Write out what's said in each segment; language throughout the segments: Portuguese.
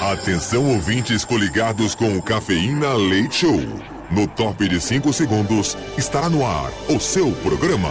Atenção ouvintes coligados com o Cafeína Leite Show. No top de 5 segundos, estará no ar o seu programa.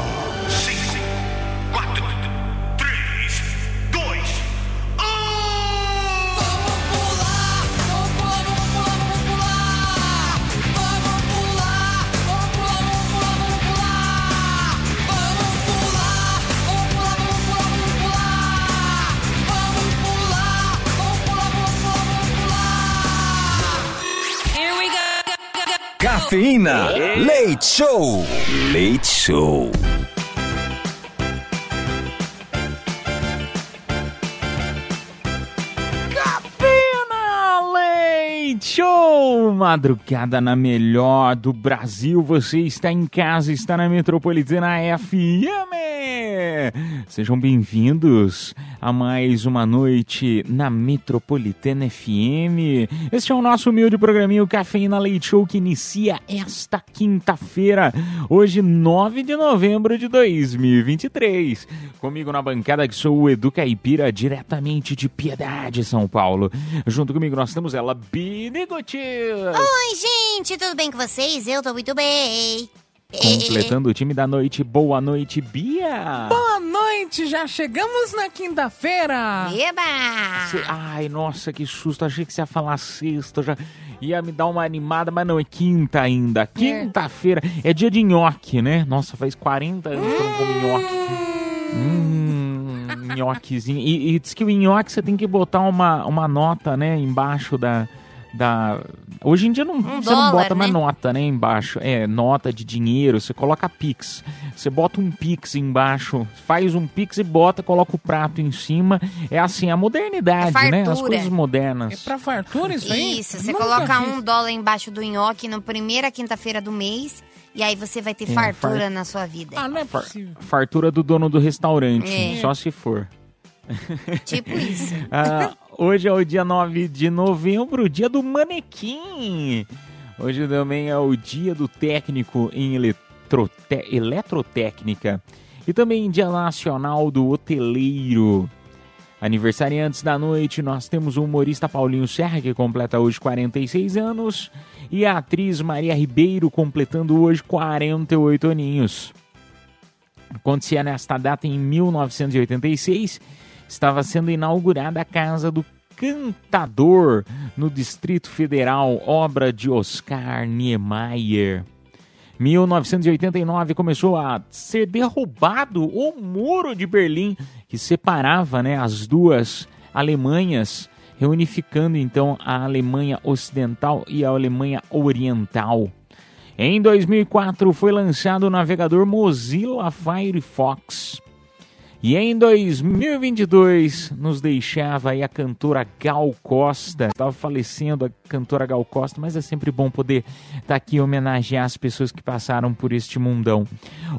Leite Show. Leite Show. Madrugada na melhor do Brasil. Você está em casa, está na Metropolitana FM. Sejam bem-vindos a mais uma noite na Metropolitana FM. Este é o nosso humilde programinho Cafeína Leite Show que inicia esta quinta-feira, hoje 9 de novembro de 2023. Comigo na bancada que sou o Edu Caipira, diretamente de Piedade, São Paulo. Junto comigo nós temos ela, Bini Gutiérrez. Oi, gente, tudo bem com vocês? Eu tô muito bem. Completando o time da noite, boa noite, Bia! Boa noite, já chegamos na quinta-feira. Eba! Cê- Ai, nossa, que susto, achei que você ia falar sexta, já ia me dar uma animada, mas não, é quinta ainda. Quinta-feira, é dia de nhoque, né? Nossa, faz 40 anos que eu não como nhoque. Hum, nhoquezinho. E, e diz que o nhoque você tem que botar uma, uma nota, né, embaixo da... Da... Hoje em dia não, você não dólar, bota mais né? nota, né, embaixo. É, nota de dinheiro, você coloca Pix. Você bota um Pix embaixo, faz um Pix e bota, coloca o prato em cima. É assim, a modernidade, É né? As coisas É modernas. pra fartura isso aí? Isso, você Nunca coloca fiz. um dólar embaixo do nhoque na primeira quinta-feira do mês e aí você vai ter É, fartura far- na sua vida. Ah, não é possível. fartura do dono do restaurante, É. só se for. Tipo isso. Ah, hoje é o dia 9 de novembro, dia do manequim. Hoje também é o dia do técnico em eletrote- eletrotécnica. E também dia nacional do hoteleiro. Aniversariantes da noite, nós temos o humorista Paulinho Serra, que completa hoje 46 anos, e a atriz Maria Ribeiro, completando hoje 48 aninhos. Acontecia nesta data em 1986, estava sendo inaugurada a Casa do Cantador no Distrito Federal, obra de Oscar Niemeyer. 1989 começou a ser derrubado o muro de Berlim que separava né, as duas Alemanhas, reunificando então a Alemanha Ocidental e a Alemanha Oriental. Em 2004 foi lançado o navegador Mozilla Firefox. E em 2022 nos deixava aí a cantora Gal Costa. Estava falecendo a cantora Gal Costa, mas é sempre bom poder estar aqui e homenagear as pessoas que passaram por este mundão.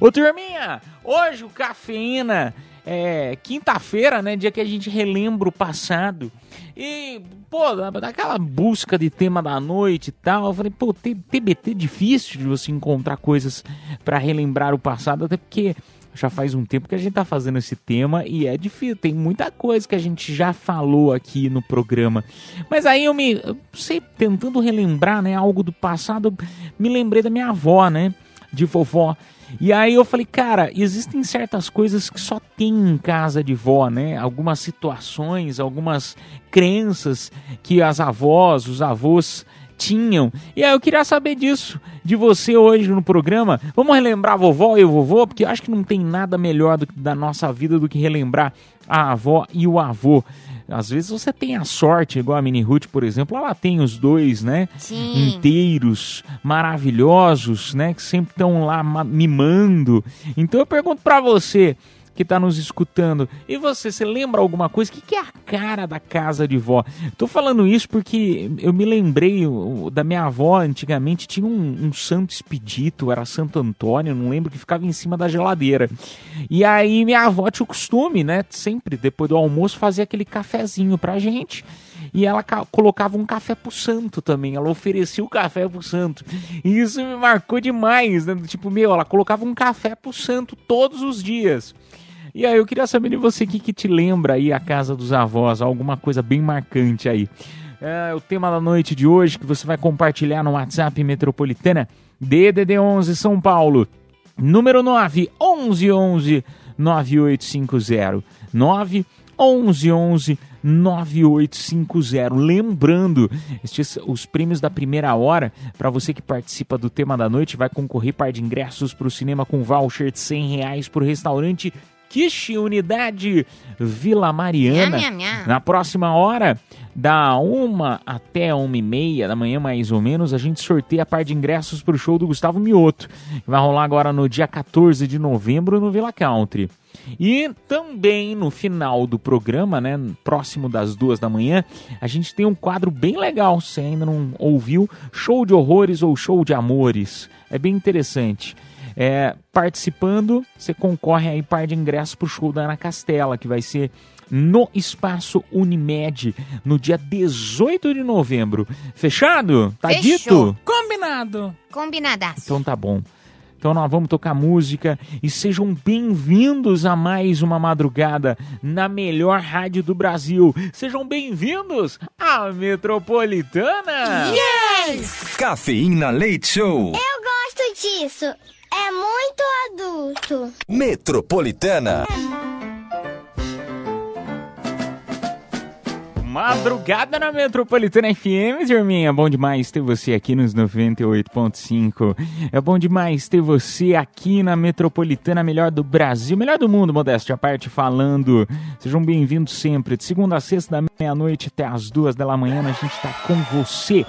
Ô turminha, hoje o Cafeína é quinta-feira, né? Dia que a gente relembra o passado. E, pô, daquela busca de tema da noite e tal, eu falei, pô, TBT é difícil de você encontrar coisas para relembrar o passado, até porque já faz um tempo que a gente tá fazendo esse tema e é difícil, tem muita coisa que a gente já falou aqui no programa. Mas aí eu me, eu sei, tentando relembrar, né, algo do passado, me lembrei da minha avó, né, de vovó. E aí eu falei, cara, existem certas coisas que só tem em casa de vó, né? Algumas situações, algumas crenças que as avós, os avós tinham. E aí eu queria saber disso de você hoje no programa. Vamos relembrar a vovó e o vovô, porque eu acho que não tem nada melhor do que- da nossa vida do que relembrar a avó e o avô. Às vezes você tem a sorte, igual a Mini Ruth, por exemplo, ela tem os dois, né? Sim. Inteiros, maravilhosos, né? Que sempre estão lá ma- mimando. Então eu pergunto pra você que tá nos escutando, e você, você lembra alguma coisa? O que, que é a cara da casa de vó? Tô falando isso porque eu me lembrei da minha avó, antigamente tinha um, um santo expedito, era Santo Antônio, não lembro, que ficava em cima da geladeira. E aí minha avó tinha o costume, né? Sempre depois do almoço fazer aquele cafezinho pra gente. E ela ca- colocava um café pro santo também. Ela oferecia o café pro santo. E isso me marcou demais, né? Tipo, meu, ela colocava um café pro santo todos os dias. E aí eu queria saber de você o que, que te lembra aí a casa dos avós, alguma coisa bem marcante aí. É, o tema da noite de hoje que você vai compartilhar no WhatsApp Metropolitana DDD 11 São Paulo. Número 9 11 11 9850 9 11 11 9850. Lembrando, estes, os prêmios da primeira hora, para você que participa do tema da noite, vai concorrer par de ingressos para o cinema com voucher de 100 reais para o restaurante Kishi Unidade Vila Mariana. Nham, nham, nham. Na próxima hora, da uma até uma e meia da manhã, mais ou menos, a gente sorteia a par de ingressos para o show do Gustavo Mioto. que Vai rolar agora no dia 14 de novembro no Villa Country. E também no final do programa, né, próximo das duas da manhã, a gente tem um quadro bem legal. Se você ainda não ouviu, show de horrores ou show de amores. É bem interessante. É, participando, você concorre aí par de ingressos pro show da Ana Castela, que vai ser no Espaço Unimed, no dia 18 de novembro. Fechado? Tá Fechou. dito? Combinado. Combinadaço. Então tá bom. Então nós vamos tocar música e sejam bem-vindos a mais uma madrugada na melhor rádio do Brasil. Sejam bem-vindos à Metropolitana. Cafeína Leite Show. Eu gosto disso. É muito adulto. Metropolitana. Madrugada na Metropolitana FM, turminha. Bom demais ter você aqui nos 98.5. É bom demais ter você aqui na Metropolitana, melhor do Brasil, melhor do mundo, modéstia à parte, falando. Sejam bem-vindos sempre. De segunda a sexta, da meia-noite até as duas da manhã, a gente tá com você.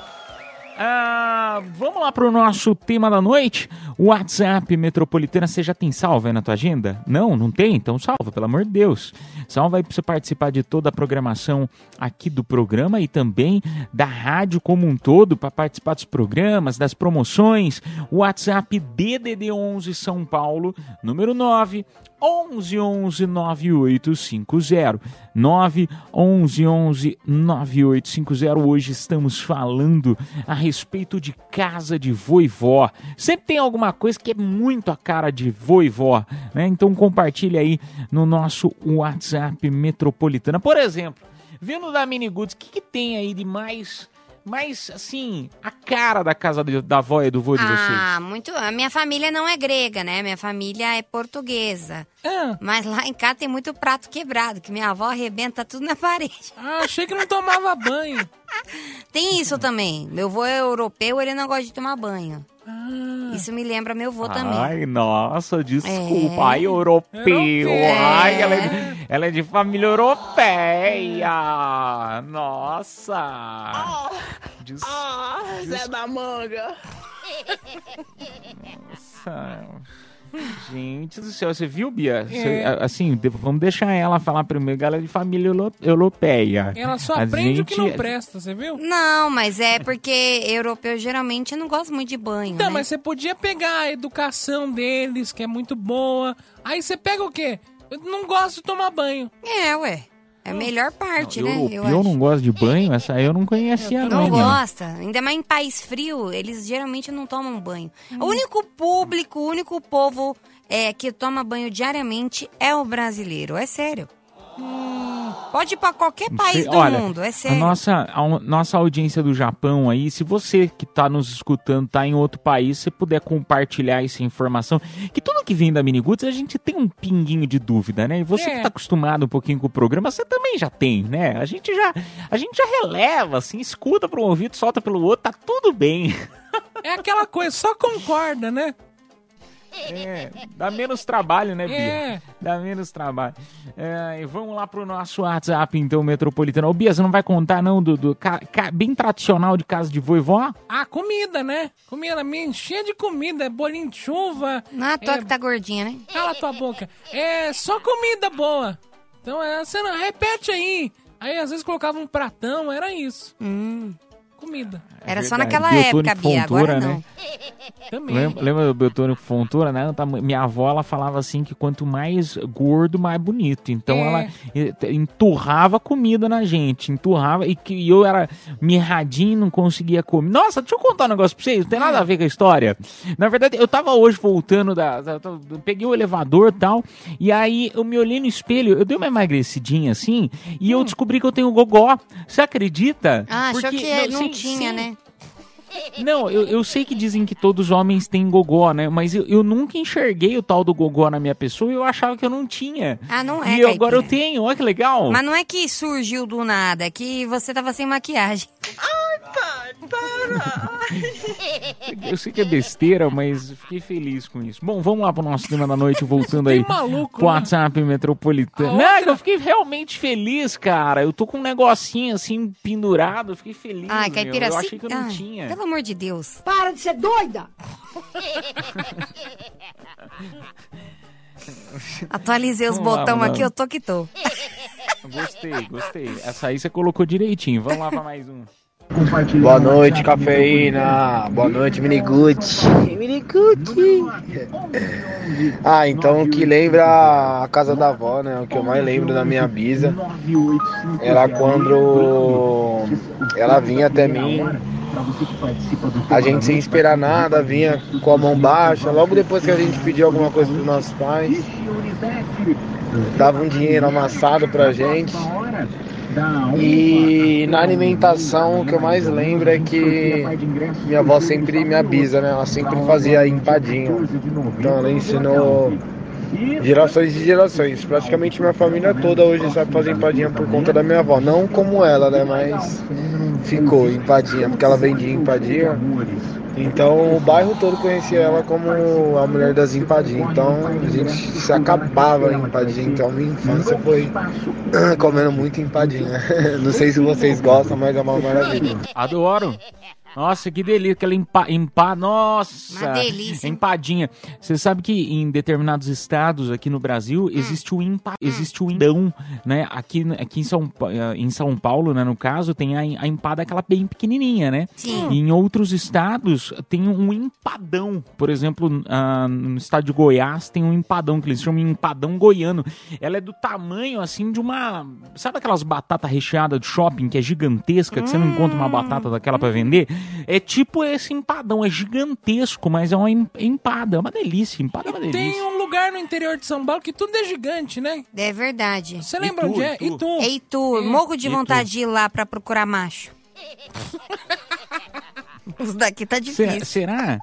Ah, vamos lá pro nosso tema da noite. WhatsApp Metropolitana, você já tem salvo aí na tua agenda? Não, não tem? Então salva, pelo amor de Deus. Salva aí pra você participar de toda a programação aqui do programa e também da rádio como um todo, para participar dos programas, das promoções. WhatsApp DDD 11 São Paulo, número 9 11 11 9850 9 11 11 9850 hoje estamos falando a respeito de casa de voivó sempre tem alguma coisa que é muito a cara de voivó né? então compartilhe aí no nosso WhatsApp metropolitana por exemplo vendo da Mini Goods o que, que tem aí de mais mais assim a cara da casa da avó e do vô de vocês Ah, muito. A minha família não é grega, né? Minha família é portuguesa. Ah, Mas lá em casa tem muito prato quebrado, que minha avó arrebenta tudo na parede. ah, achei que não tomava banho. Tem isso também. Meu avô é europeu, ele não gosta de tomar banho. Ah, Isso me lembra meu avô também. Ai, nossa, desculpa. É. Ai, europeu. Europeu. Ai, ela é, de, ela é de família europeia. Nossa. Des- Zé da manga. Nossa. Gente do céu, você viu, Bia? Você- É. a- assim, vamos deixar ela falar primeiro. Ela é de família euro- europeia. ela só A aprende o que gente- não presta, você viu? Não, mas é porque europeu geralmente não gosta muito de banho. Então, né? mas você podia pegar a educação deles, que é muito boa. Aí você pega o quê? Eu não gosto de tomar banho. É, ué. É a melhor parte, né? Eu acho. não gosta de banho? Essa aí eu não conhecia, Eu não. Não mano? gosta. Ainda mais em país frio, eles geralmente não tomam banho. O único público, o único povo é, que toma banho diariamente é o brasileiro. É sério. Pode ir pra qualquer país do olha, mundo, é A sério. nossa, a nossa audiência do Japão aí, se você que tá nos escutando tá em outro país, se puder compartilhar essa informação, que tudo que vem da Miniguts a gente tem um pinguinho de dúvida, né? E você É. que tá acostumado um pouquinho com o programa, você também já tem, né? A gente já, a gente já releva, assim, escuta para um ouvido, solta pelo outro, tá tudo bem. É aquela coisa, só concorda, né? É, dá menos trabalho, né, Bia? É. Dá menos trabalho. É, e vamos lá pro nosso WhatsApp, então, metropolitano. Ô, Bia, você não vai contar, não, do, do ca- ca- bem tradicional de casa de voivó? Ah, comida, né? Comida, me encher de comida, é bolinho de chuva. Não à toa é- que tá gordinha, né? Cala tua boca. É só comida boa. Então, é, você não, repete aí. Aí, às vezes, colocava um pratão, era isso. Hum. Comida. Era só verdade. naquela Biotônico época, Bia, agora Fontoura, não. né? Também. Lembra, lembra do Biotônico Fontoura, né? Tá- Minha avó, ela falava assim que quanto mais gordo, mais bonito. Então É. ela enturrava comida na gente, enturrava, e que eu era mirradinho, não conseguia comer. Nossa, deixa eu contar um negócio pra vocês, não tem nada a ver com a história. Na verdade, eu tava hoje voltando da... da- da- eu peguei o elevador e tal, e aí eu me olhei no espelho, eu dei uma emagrecidinha assim, e eu descobri que eu tenho gogó. Você acredita? Hum. Ah, achou Porque- que não, sim, tinha, sim. né? Não, eu, eu sei que dizem que todos os homens têm gogó, né? Mas eu, eu nunca enxerguei o tal do gogó na minha pessoa e eu achava que eu não tinha. Ah, não é, E eu- agora eu tenho, olha que legal. Mas não é que surgiu do nada, é que você tava sem maquiagem. Eu sei que é besteira, mas fiquei feliz com isso. Bom, vamos lá pro nosso tema da noite, voltando aí. maluco, né? WhatsApp Metropolitano. Não, outra- eu fiquei realmente feliz, cara. Eu tô com um negocinho assim pendurado, eu fiquei feliz. Ai, meu. Eu achei que eu não Ai, tinha. Pelo amor de Deus. Para de ser doida! Atualizei os botões aqui, eu tô que tô. Gostei, gostei. Essa aí você colocou direitinho. Vamos lá pra mais um. Boa noite, cafeína. Boa noite, Miniguti. Miniguti. Ah, então o que lembra a casa da avó, né? O que eu mais lembro da minha bisa era quando ela vinha até mim. A gente sem esperar nada, vinha com a mão baixa. Logo depois que a gente pediu alguma coisa pros nossos pais, dava um dinheiro amassado pra gente. E na alimentação, o que eu mais lembro é que minha avó sempre me avisa, né? Ela sempre fazia empadinha. Então ela ensinou gerações e gerações. Praticamente minha família toda hoje sabe fazer empadinha por conta da minha avó. Não como ela, né? Mas ficou empadinha, porque ela vendia empadinha. Então o bairro todo conhecia ela como a mulher das empadinhas. Então a gente se acabava em empadinha. Então minha infância foi comendo muito empadinha. Não sei se vocês gostam, mas é uma maravilha. Adoro. Nossa, que delícia, aquela empa, empa nossa, Uma delícia. empadinha. Você sabe que em determinados estados aqui no Brasil Hum. existe o empa, existe o empadão, né? Aqui, aqui em, São, eh, em São Paulo, né, no caso, tem a, a empada aquela bem pequenininha, né? Sim. E em outros estados tem um empadão. Por exemplo, ah, no estado de Goiás tem um empadão que eles chamam de empadão goiano. Ela é do tamanho assim de uma, sabe aquelas batatas recheadas de shopping que é gigantesca, que você não encontra uma batata daquela pra vender? É tipo esse empadão, é gigantesco, mas é uma em- empada, é uma delícia, empada é uma delícia. Tem um lugar no interior de São Paulo que tudo é gigante, né? É verdade. Você lembra Itu, onde é? Itu. Itu. Ei, tu, morro de E tu? vontade de ir lá pra procurar macho. Os daqui tá difícil. será?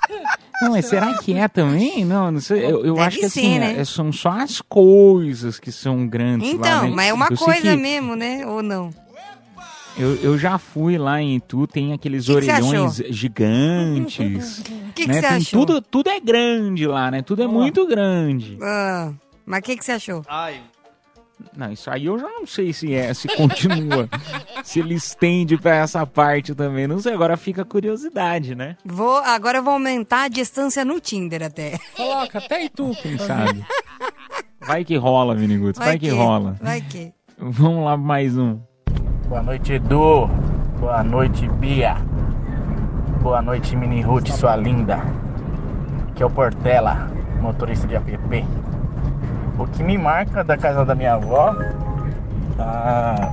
Não, mas será que é também? Não, não sei. Eu, eu acho que ser, assim, né? é- são só as coisas que são grandes lá, Então, né? mas é uma Eu coisa que mesmo, né? Ou não? Eu, eu já fui lá em Itu, tem aqueles Que que orelhões gigantes. O que, que né? você tem achou? tudo, tudo é grande lá, né? Tudo é muito grande. Ah, mas o que, que você achou? Não, isso aí eu já não sei se é, se continua. se ele estende pra essa parte também. Não sei, agora fica a curiosidade, né? Vou, agora eu vou aumentar a distância no Tinder até. Coloca até Itu. Quem sabe? Vai que rola, Miniguts, vai, que, rola. Vai que. Vamos lá, mais um. Boa noite, Edu. Boa noite, Bia. Boa noite, Mini Ruth, sua linda. Aqui é o Portela, motorista de app. O que me marca da casa da minha avó, tá...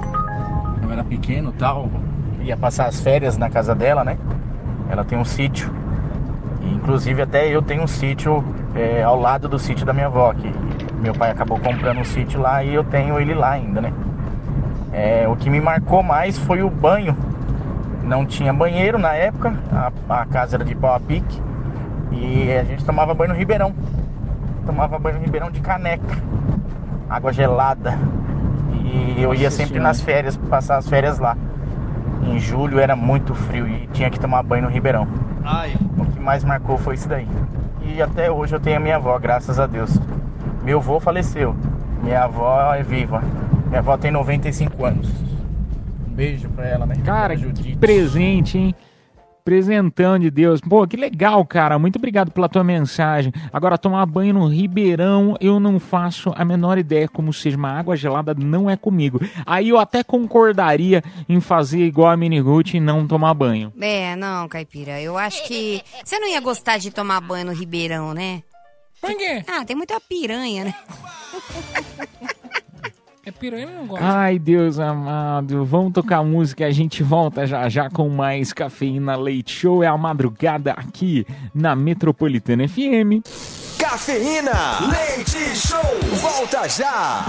eu era pequeno tal, ia passar as férias na casa dela, né? Ela tem um sítio. E, inclusive até eu tenho um sítio é, ao lado do sítio da minha avó, que meu pai acabou comprando um sítio lá e eu tenho ele lá ainda, né? É, o que me marcou mais foi o banho. Não tinha banheiro na época, a, a casa era de pau a pique. E a gente tomava banho no Ribeirão. Tomava banho no Ribeirão de caneca. Água gelada. E eu ia Nossa sempre Senhora. nas férias, passar as férias lá. Em julho era muito frio e tinha que tomar banho no Ribeirão. O que mais marcou foi isso daí. E até hoje eu tenho a minha avó, graças a Deus. Meu avô faleceu. Minha avó é viva. Minha avó tem 95 anos. Um beijo pra ela, né? Cara, que presente, hein? Presentão de Deus. Pô, que legal, cara. Muito obrigado pela tua mensagem. Agora, tomar banho no Ribeirão, eu não faço a menor ideia como seja. Uma água gelada não é comigo. Aí eu até concordaria em fazer igual a Mini Ruth e não tomar banho. É, não, Caipira. Eu acho que você não ia gostar de tomar banho no Ribeirão, né? Por quê? Ah, tem muita piranha, né? É piranha, não gosto. Ai, Deus amado. Vamos tocar música. A gente volta já já com mais Cafeína Leite Show. É a madrugada aqui na Metropolitana FM. Cafeína, leite show, volta já.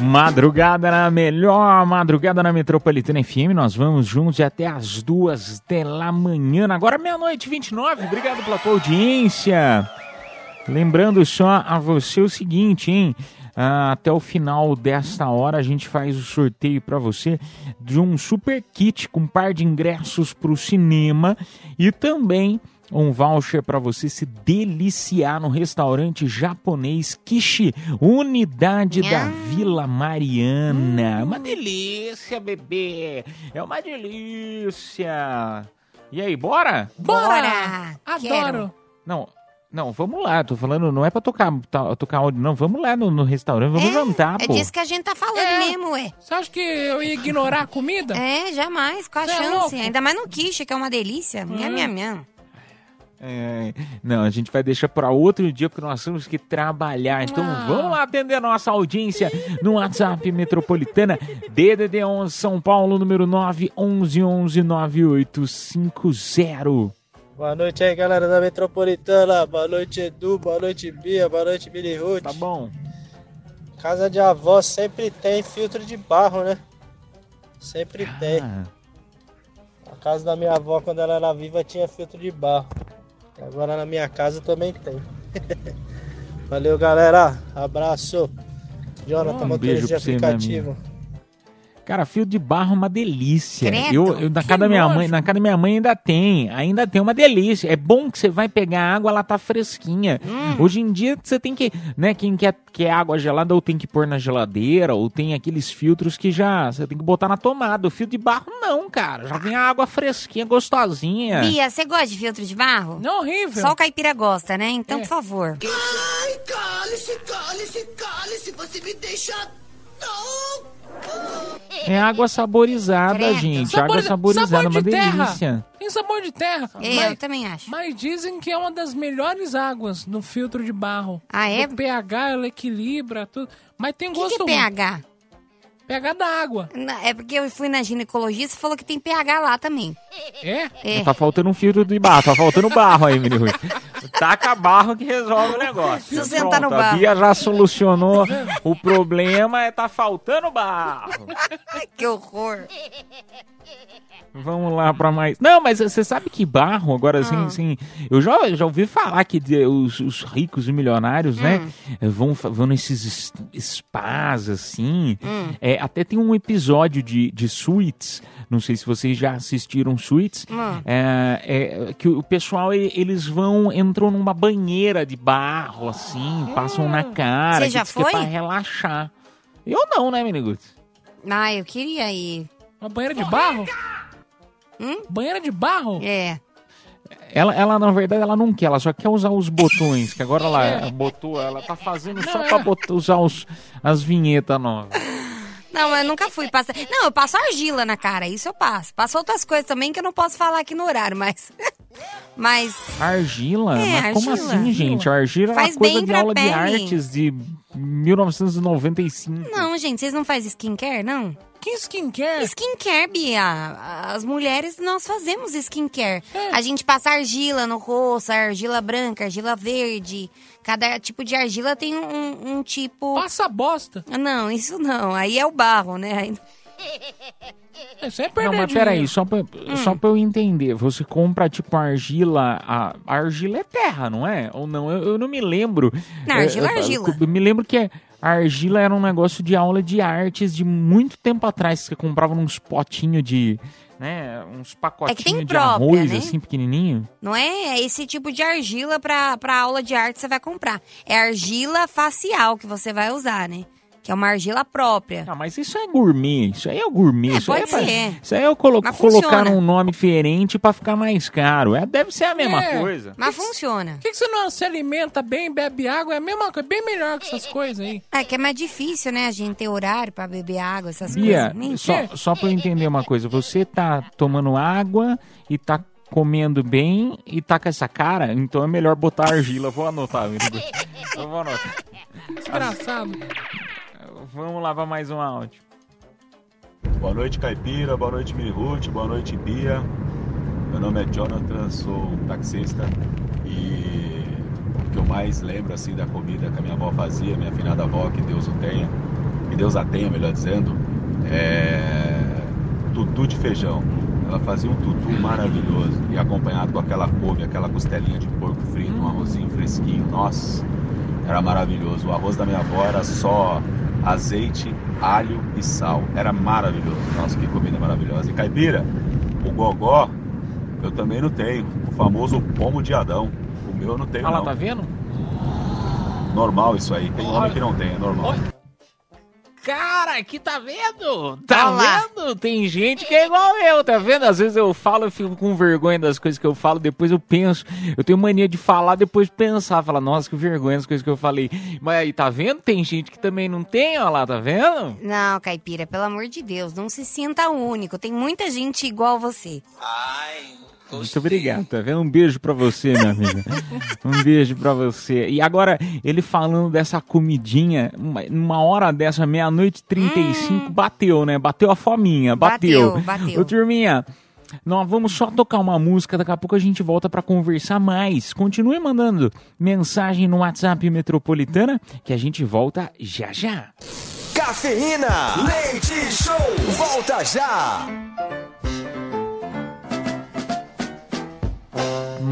Madrugada na melhor madrugada na Metropolitana FM. Nós vamos juntos até as duas da manhã. Agora meia-noite 29. Obrigado pela tua audiência. Lembrando só a você o seguinte, hein? Ah, até o final desta hora a gente faz o sorteio para você de um super kit com um par de ingressos para o cinema e também um voucher para você se deliciar no restaurante japonês Kishi, unidade da Vila Mariana. Uma delícia, bebê! É uma delícia! E aí, bora? Bora! Adoro! Não, não, vamos lá, tô falando, não é pra tocar, tá- tocar áudio, não. Vamos lá no, no restaurante, vamos jantar, É pô. disso que a gente tá falando É. mesmo, ué. Você acha que eu ia ignorar a comida? É, jamais, com a Cê é chance. louco? Ainda mais no quiche, que é uma delícia. Minha, minha, minha. É, não, a gente vai deixar para outro dia porque nós temos que trabalhar. Então Ah. vamos lá atender a nossa audiência no WhatsApp Metropolitana DDD 11 São Paulo número 9 11 11 9850. Boa noite aí, galera da Metropolitana. Boa noite, Edu. Boa noite, Bia. Boa noite, Billy Ruth. Tá bom. Casa de avó sempre tem filtro de barro, né? Sempre tem. Ah, A casa da minha avó, quando ela era viva, tinha filtro de barro. Agora na minha casa também tem. Valeu, galera. Abraço. Jonathan, Um motorista de aplicativo. Cara, fio de barro é uma delícia. Credo, eu, eu- na casa da minha nojo. mãe, na casa da minha mãe ainda tem, ainda tem uma delícia. É bom que você vai pegar água, ela tá fresquinha. Hum. Hoje em dia você tem que, né, quem quer, quer água gelada ou tem que pôr na geladeira, ou tem aqueles filtros que já você tem que botar na tomada. O fio de barro não, cara. Já vem a água fresquinha, gostosinha. Bia, você gosta de filtro de barro? Não, horrível. Só o caipira gosta, né? Então, É. por favor. Ai, cale-se, cale-se, cale-se, você me deixa. Não! É água saborizada, Credo. gente. Sabor- água saborizada, sabor uma de terra. delícia. Tem sabor de terra. É, mas, eu também acho. mas dizem que é uma das melhores águas no filtro de barro. Ah, é? O pH, ela equilibra tudo. Mas tem O que, gosto que é pH? ruim. pH da água. Na- É porque eu fui na ginecologista e falou que tem pH lá também. É? É. Tá faltando um filtro de barro, tá faltando barro aí, menino. Taca barro que resolve o negócio. Se você sentar no a barro. Bia já solucionou o problema, é tá faltando barro. Que horror. Vamos lá pra mais. Não, mas você sabe que barro, agora assim, Ah. assim eu já, já ouvi falar que de- os, os ricos e milionários, né, Hum. vão, fa- vão nesses es- spas, assim. Hum. É, até tem um episódio de, de Suits, não sei se vocês já assistiram Suits, Hum. é, é, que o pessoal, eles vão, entram numa banheira de barro, assim, passam na cara, Você que já diz que é foi? pra relaxar. Eu não, né, Miniguts? Ah, eu queria ir. Uma banheira de barro? Hum? Banheira de barro? É. Ela, ela, na verdade, ela não quer, ela só quer usar os botões, que agora ela É. botou, ela tá fazendo só Não, pra é. botar- usar os, as vinhetas novas. Não, eu nunca fui passar. Não, eu passo argila na cara, isso eu passo. Passo outras coisas também que eu não posso falar aqui no horário, mas. Mas. Argila? É, Mas como argila. assim, gente? Argila é Faz uma coisa bem de aula de pele. artes de 1995. Não, gente, vocês não fazem skincare, não? Que skincare? Skincare, Bia. As mulheres, nós fazemos skincare. É. A gente passa argila no rosto, argila branca, argila verde. Cada tipo de argila tem um, um tipo... Passa bosta. Não, isso não. Aí é o barro, né? Aí- Isso é perder Não, mas dinheiro. peraí, só pra, Hum. só pra eu entender. Você compra, tipo, argila. A, a argila é terra, não é? Ou não? Eu, eu não me lembro. Não, argila é eu- eu- argila. Eu me lembro que a argila era um negócio de aula de artes de muito tempo atrás. Que você comprava uns potinhos de. Né, uns pacotinhos de É própria, arroz, né? assim, pequenininho. Não é esse tipo de argila pra, pra aula de arte que você vai comprar. É argila facial que você vai usar, né? Que é uma argila própria. Ah, mas isso é gourmet, isso aí é gourmet. isso aí pode é pra- ser. Isso aí eu colo Mas colocar funciona. um nome diferente pra ficar mais caro. É, deve ser a mesma É. coisa. Mas funciona. Por que, que você não se alimenta bem, bebe água? É a mesma coisa, bem melhor que essas coisas aí. É que é mais difícil, né? A gente ter horário pra beber água, essas Bia, coisas. Nem só, só pra eu entender uma coisa, você tá tomando água e tá comendo bem e tá com essa cara, então é melhor botar argila. Vou anotar. Eu vou anotar. Desgraçado. Vamos lá pra mais um áudio. Boa noite, Caipira. Boa noite, Mirute. Boa noite, Bia. Meu nome é Jonathan, sou taxista e o que eu mais lembro assim da comida que a minha avó fazia, minha finada avó, que Deus o tenha, que Deus a tenha, melhor dizendo, é tutu de feijão. Ela fazia um tutu maravilhoso e acompanhado com aquela couve, aquela costelinha de porco frito, um arrozinho fresquinho. Nossa, era maravilhoso. O arroz da minha avó era só azeite, alho e sal. Era maravilhoso. Nossa, que comida maravilhosa. E caipira, o gogó eu também não tenho. O famoso pomo de Adão. O meu eu não tenho Ah lá, não. tá vendo? Normal isso aí. Tem homem que não tem, é normal. Cara, aqui tá vendo? Tá Olha lá. vendo? Tem gente que é igual eu, tá vendo? Às vezes eu falo, eu fico com vergonha das coisas que eu falo, depois eu penso. Eu tenho mania de falar, depois pensar, falar, nossa, que vergonha das coisas que eu falei. Mas aí, tá vendo? Tem gente que também não tem, ó lá, tá vendo? Não, caipira, pelo amor de Deus, não se sinta único. Tem muita gente igual você. Muito obrigado, tá vendo? Um beijo pra você, minha amiga. Um beijo pra você. E agora, ele falando dessa comidinha, uma, uma hora dessa, meia-noite e 35, bateu, né? Bateu a fominha, bateu. Bateu, bateu. Ô, turminha, nós vamos só tocar uma música, daqui a pouco a gente volta pra conversar mais. Continue mandando mensagem no WhatsApp Metropolitana, que a gente volta já já. Cafeína, leite show, volta já.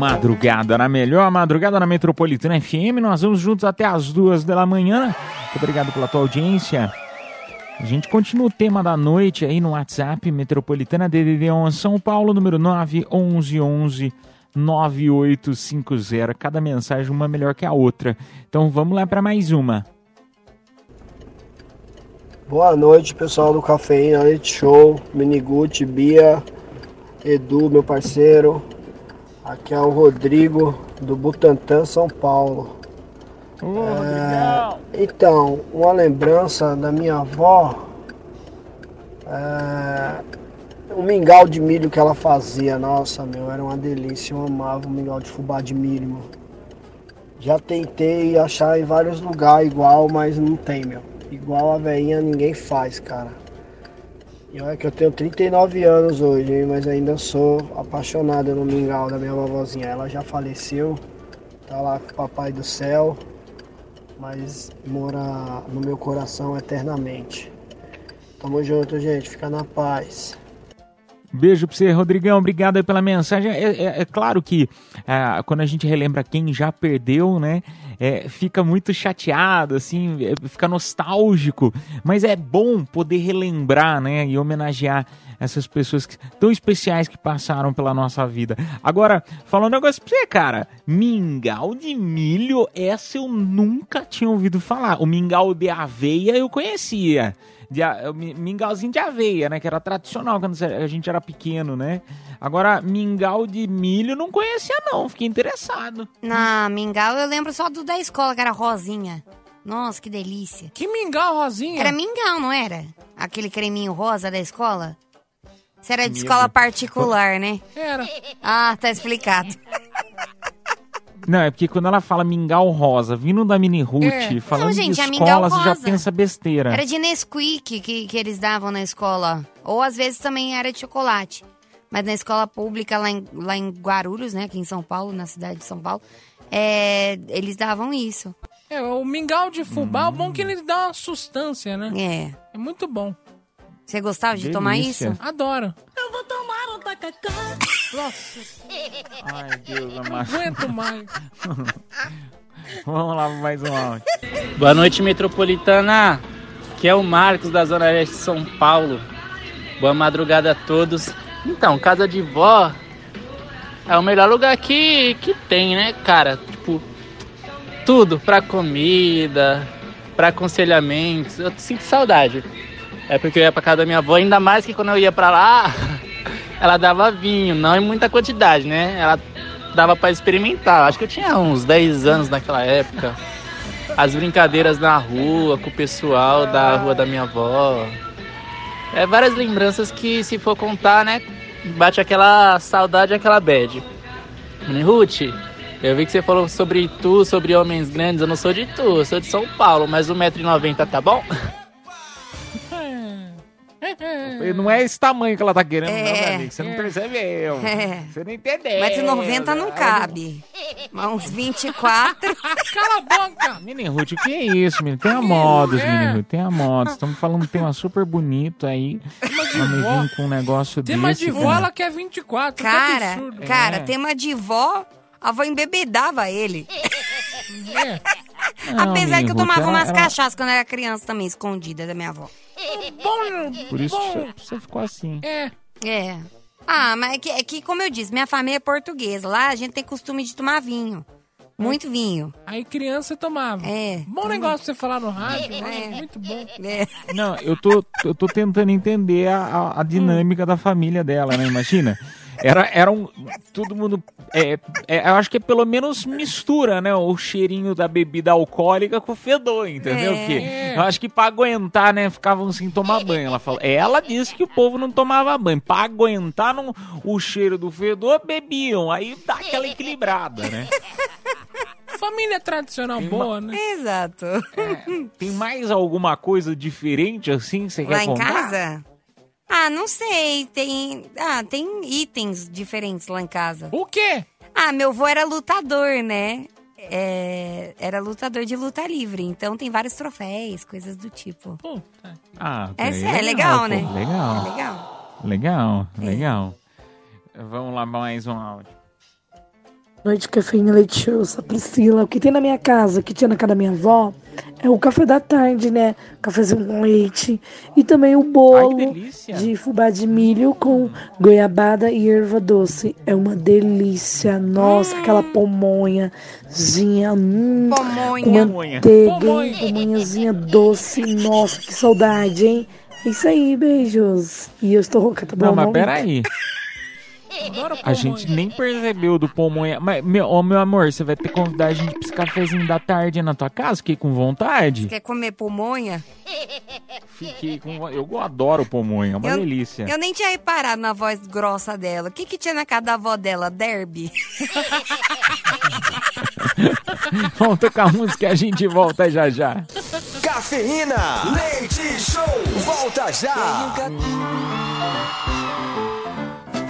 Madrugada na melhor madrugada na Metropolitana FM. Nós vamos juntos até as duas da manhã. Muito obrigado pela tua audiência. A gente continua o tema da noite aí no WhatsApp Metropolitana DDD 11 São Paulo, número 911 9850. Cada mensagem uma melhor que a outra. Então vamos lá para mais uma. Boa noite, pessoal do Cafeína Leite Show, Miniguti, Bia, Edu, meu parceiro. Aqui é o Rodrigo do Butantã, São Paulo. É, então, uma lembrança da minha avó, é, o mingau de milho que ela fazia, nossa, meu, era uma delícia, eu amava o mingau de fubá de milho, meu. Já tentei achar em vários lugares igual, mas não tem, meu. Igual a veinha ninguém faz, cara. E olha que eu tenho 39 anos hoje, hein, mas ainda sou apaixonado no mingau da minha vovozinha. Ela já faleceu, tá lá com o papai do céu, mas mora no meu coração eternamente. Tamo junto, gente. Fica na paz. Beijo pra você, Rodrigão. Obrigado pela mensagem. É, é- é claro que ah, quando a gente relembra quem já perdeu, né? é, fica muito chateado, assim, é, fica nostálgico. Mas é bom poder relembrar, né? E homenagear essas pessoas que- tão especiais que passaram pela nossa vida. Agora, falando um negócio pra você, cara. Mingau de milho, essa eu nunca tinha ouvido falar. O mingau de aveia eu conhecia de mi- mingauzinho de aveia, né? Que era tradicional quando a gente era pequeno, né? Agora, mingau de milho não conhecia, não. Fiquei interessado. Na mingau eu lembro só do da escola, que era rosinha. Nossa, que delícia. Que mingau rosinha? Era mingau, não era? Aquele creminho rosa da escola? Você era de Meu escola particular, né? Era. Ah, tá explicado. Não, é porque quando ela fala mingau rosa, vindo da Mini Ruth, É. falando Não, gente, de escola, você já pensa besteira. Era de Nesquik que, que eles davam na escola. Ou às vezes também era de chocolate. Mas na escola pública lá em, lá em Guarulhos, né? Aqui em São Paulo, na cidade de São Paulo, é, eles davam isso. É, o mingau de fubá, o bom é que ele dá uma sustância, né? É. É muito bom. Você gostava de tomar isso? Adoro. Eu vou tomar um tacacá. Nossa, Ai, Deus não amado. aguento mais. Vamos lá mais um áudio. Boa noite, metropolitana. Que é o Marcos da Zona Leste de São Paulo. Boa madrugada a todos. Então, casa de vó é o melhor lugar que, que tem, né, cara? Tipo, tudo pra comida, pra aconselhamentos. Eu sinto saudade. É porque eu ia pra casa da minha avó, ainda mais que quando eu ia pra lá, ela dava vinho, não em muita quantidade, né? Ela dava pra experimentar. Acho que eu tinha uns 10 anos naquela época. As brincadeiras na rua, com o pessoal da rua da minha avó. É várias lembranças que, se for contar, né? Bate aquela saudade, aquela bad. Ruth, eu vi que você falou sobre tu, sobre homens grandes. Eu não sou de tu, eu sou de São Paulo, mas 1,90m tá bom? Não é esse tamanho que ela tá querendo, não, É. meu amigo. Você não percebeu. É. Você não entendeu. Mas de 90 não cabe. Mas uns 24. Cala a boca! Mini Ruth, o que é isso, menino? Tem a modos, Mini Ruth, tem a modos. Estamos falando um tema super bonito aí. Vamos vir com um negócio Tema desse. de vó, cara. ela quer 24. que Cara, absurdo. cara, É. tema de vó, a avó embebedava ele. É. Não, Apesar que eu Ruth, tomava ela- umas ela- cachaças quando eu era criança também, escondida da minha avó. Bom, Por isso bom. você, você ficou assim. É. É. Ah, mas é que, é que, como eu disse, minha família é portuguesa. Lá a gente tem costume de tomar vinho. Muito vinho. Aí criança tomava. É. Bom negócio pra você falar no rádio, É. né? muito bom. É. Não, eu tô, eu tô tentando entender a, a- a dinâmica da família dela, né? Imagina. Era, era um. Todo mundo. É, é, eu acho que é pelo menos mistura, né? O cheirinho da bebida alcoólica com o fedor, entendeu? É. Porque eu acho que pra aguentar, né? Ficavam sem tomar banho. Ela falou. Ela disse que o povo não tomava banho. Pra aguentar não, o cheiro do fedor, bebiam. Aí dá aquela equilibrada, né? Família tradicional Tem boa, né? Exato. Tem mais alguma coisa diferente assim que você Lá quer em contar? casa? Ah, não sei. Tem. Ah, tem itens diferentes lá em casa. O quê? Ah, meu avô era lutador, né? É, era lutador de luta livre, então tem vários troféus, coisas do tipo. Puta. Ah, É, peraí, é legal, pô, né? Legal. É legal. Legal, legal. Vamos lá, mais um áudio. Noite Cafeína Leite Show, eu sou a Priscila. O que tem na minha casa, o que tinha na casa da minha avó, é o café da tarde, né? Cafézinho com leite. E também o bolo de fubá de milho com goiabada e erva doce. É uma delícia. Nossa, aquela pomonhazinha. Hum, Pomonha. Com manteiga, hein? Pomonhazinha doce. Nossa, que saudade, hein? É isso aí, beijos. E eu estou rouca, tá bom? Não, mas peraí. A gente nem percebeu do pomonha. Mas, meu, ô, meu amor, você vai ter que convidar a gente pra esse cafezinho da tarde na tua casa? Fiquei com vontade. Quer comer pomonha? Fiquei com Eu adoro pomonha, é uma eu, delícia. Eu nem tinha reparado na voz grossa dela. O que, que tinha na casa da avó dela? Derby? Vamos tocar música e a gente volta já já. Cafeína, leite show, volta já.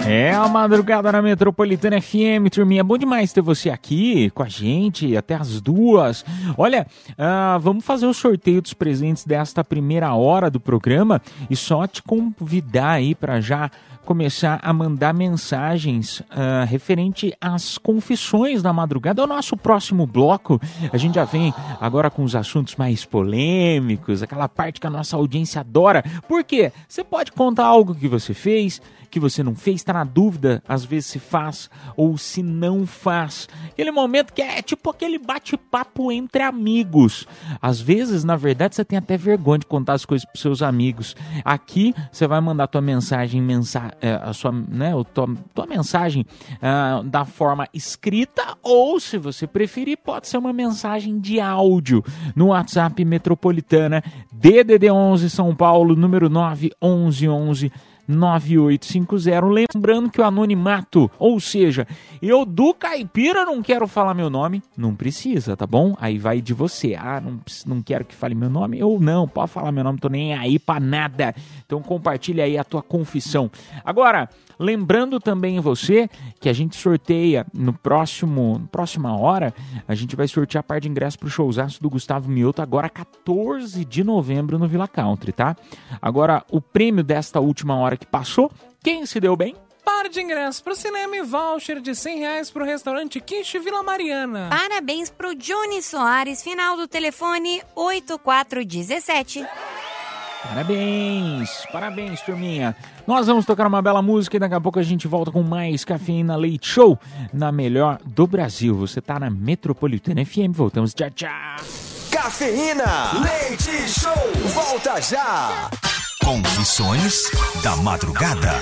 É a madrugada na Metropolitana FM, turminha. Bom demais ter você aqui com a gente até as duas. Olha, ah, vamos fazer o sorteio dos presentes desta primeira hora do programa e só te convidar aí para já começar a mandar mensagens ah, referente às confissões da madrugada. É o nosso próximo bloco. A gente já vem agora com os assuntos mais polêmicos, aquela parte que a nossa audiência adora. Por quê? Você pode contar algo que você fez, que você não fez, está na dúvida, às vezes se faz ou se não faz. Aquele momento que é tipo aquele bate-papo entre amigos. Às vezes, na verdade, você tem até vergonha de contar as coisas para seus amigos. Aqui você vai mandar tua mensagem, mensa a sua, né, o tua, tua mensagem ah, da forma escrita ou, se você preferir, pode ser uma mensagem de áudio no WhatsApp Metropolitana DDD 11 São Paulo, número 91111 9850. Lembrando que o anonimato, ou seja, eu do caipira não quero falar meu nome, não precisa, tá bom? Aí vai de você. Ah, não, não quero que fale meu nome, ou não, pode falar meu nome, tô nem aí pra nada. Então compartilha aí a tua confissão. Agora, lembrando também você que a gente sorteia no próximo, na próxima hora, a gente vai sortear a parte de ingresso pro showzaço do Gustavo Mioto agora 14 de novembro no Villa Country, tá? Agora, o prêmio desta última hora que passou, quem se deu bem? Par de ingressos pro cinema e voucher de 100 reais pro restaurante Quiche Vila Mariana. Parabéns pro Johnny Soares, final do telefone 8417. Parabéns, parabéns, turminha. Nós vamos tocar uma bela música e daqui a pouco a gente volta com mais Cafeína Leite Show na melhor do Brasil. Você tá na Metropolitana FM, voltamos, tchau, tchau. Cafeína. Leite Show. Volta já. Confissões da Madrugada.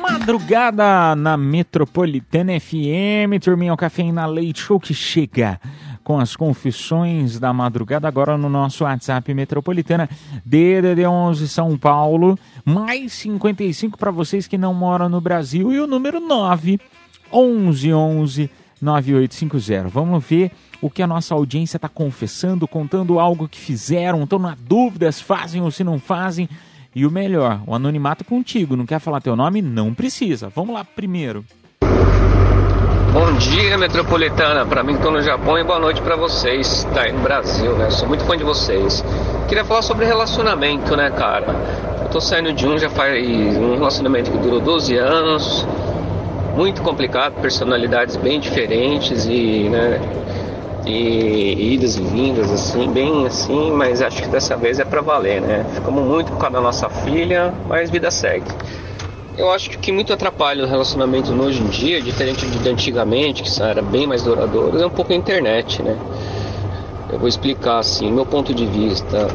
Madrugada na Metropolitana FM, turminha, o Cafeína Leite Show que chega com as confissões da madrugada agora no nosso WhatsApp Metropolitana DDD 11 São Paulo, mais 55 para vocês que não moram no Brasil e o número 9 11 11 9850. Vamos ver o que a nossa audiência está confessando, contando algo que fizeram, estão na dúvida se fazem ou se não fazem. E o melhor, o anonimato contigo, não quer falar teu nome? Não precisa. Vamos lá primeiro. Bom dia, Metropolitana. Pra mim tô no Japão e boa noite pra vocês. Tá aí no Brasil, né? Sou muito fã de vocês. Queria falar sobre relacionamento, né, cara? Eu tô saindo de um já faz um relacionamento que durou 12 anos. Muito complicado, personalidades bem diferentes e, né, e idas e vindas, assim, bem assim, mas acho que dessa vez é pra valer, né? Ficamos muito por causa da nossa filha, mas vida segue. Eu acho que o que muito atrapalha o relacionamento hoje em dia, diferente de antigamente, que era bem mais duradouro, é um pouco a internet, né? Eu vou explicar assim, meu ponto de vista.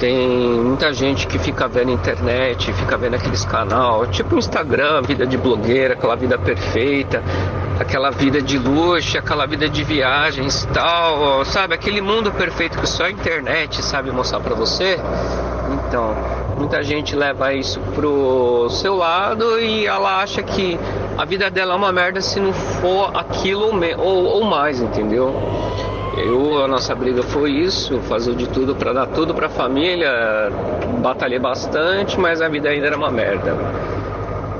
Tem muita gente que fica vendo internet, fica vendo aqueles canal, tipo Instagram, vida de blogueira, aquela vida perfeita, aquela vida de luxo, aquela vida de viagens tal, sabe? Aquele mundo perfeito que só a internet sabe mostrar pra você. Então, muita gente leva isso pro seu lado e ela acha que a vida dela é uma merda se não for aquilo ou, ou, mais, entendeu? Eu, a nossa briga foi isso, fazer de tudo pra dar tudo pra família, batalhei bastante, mas a vida ainda era uma merda.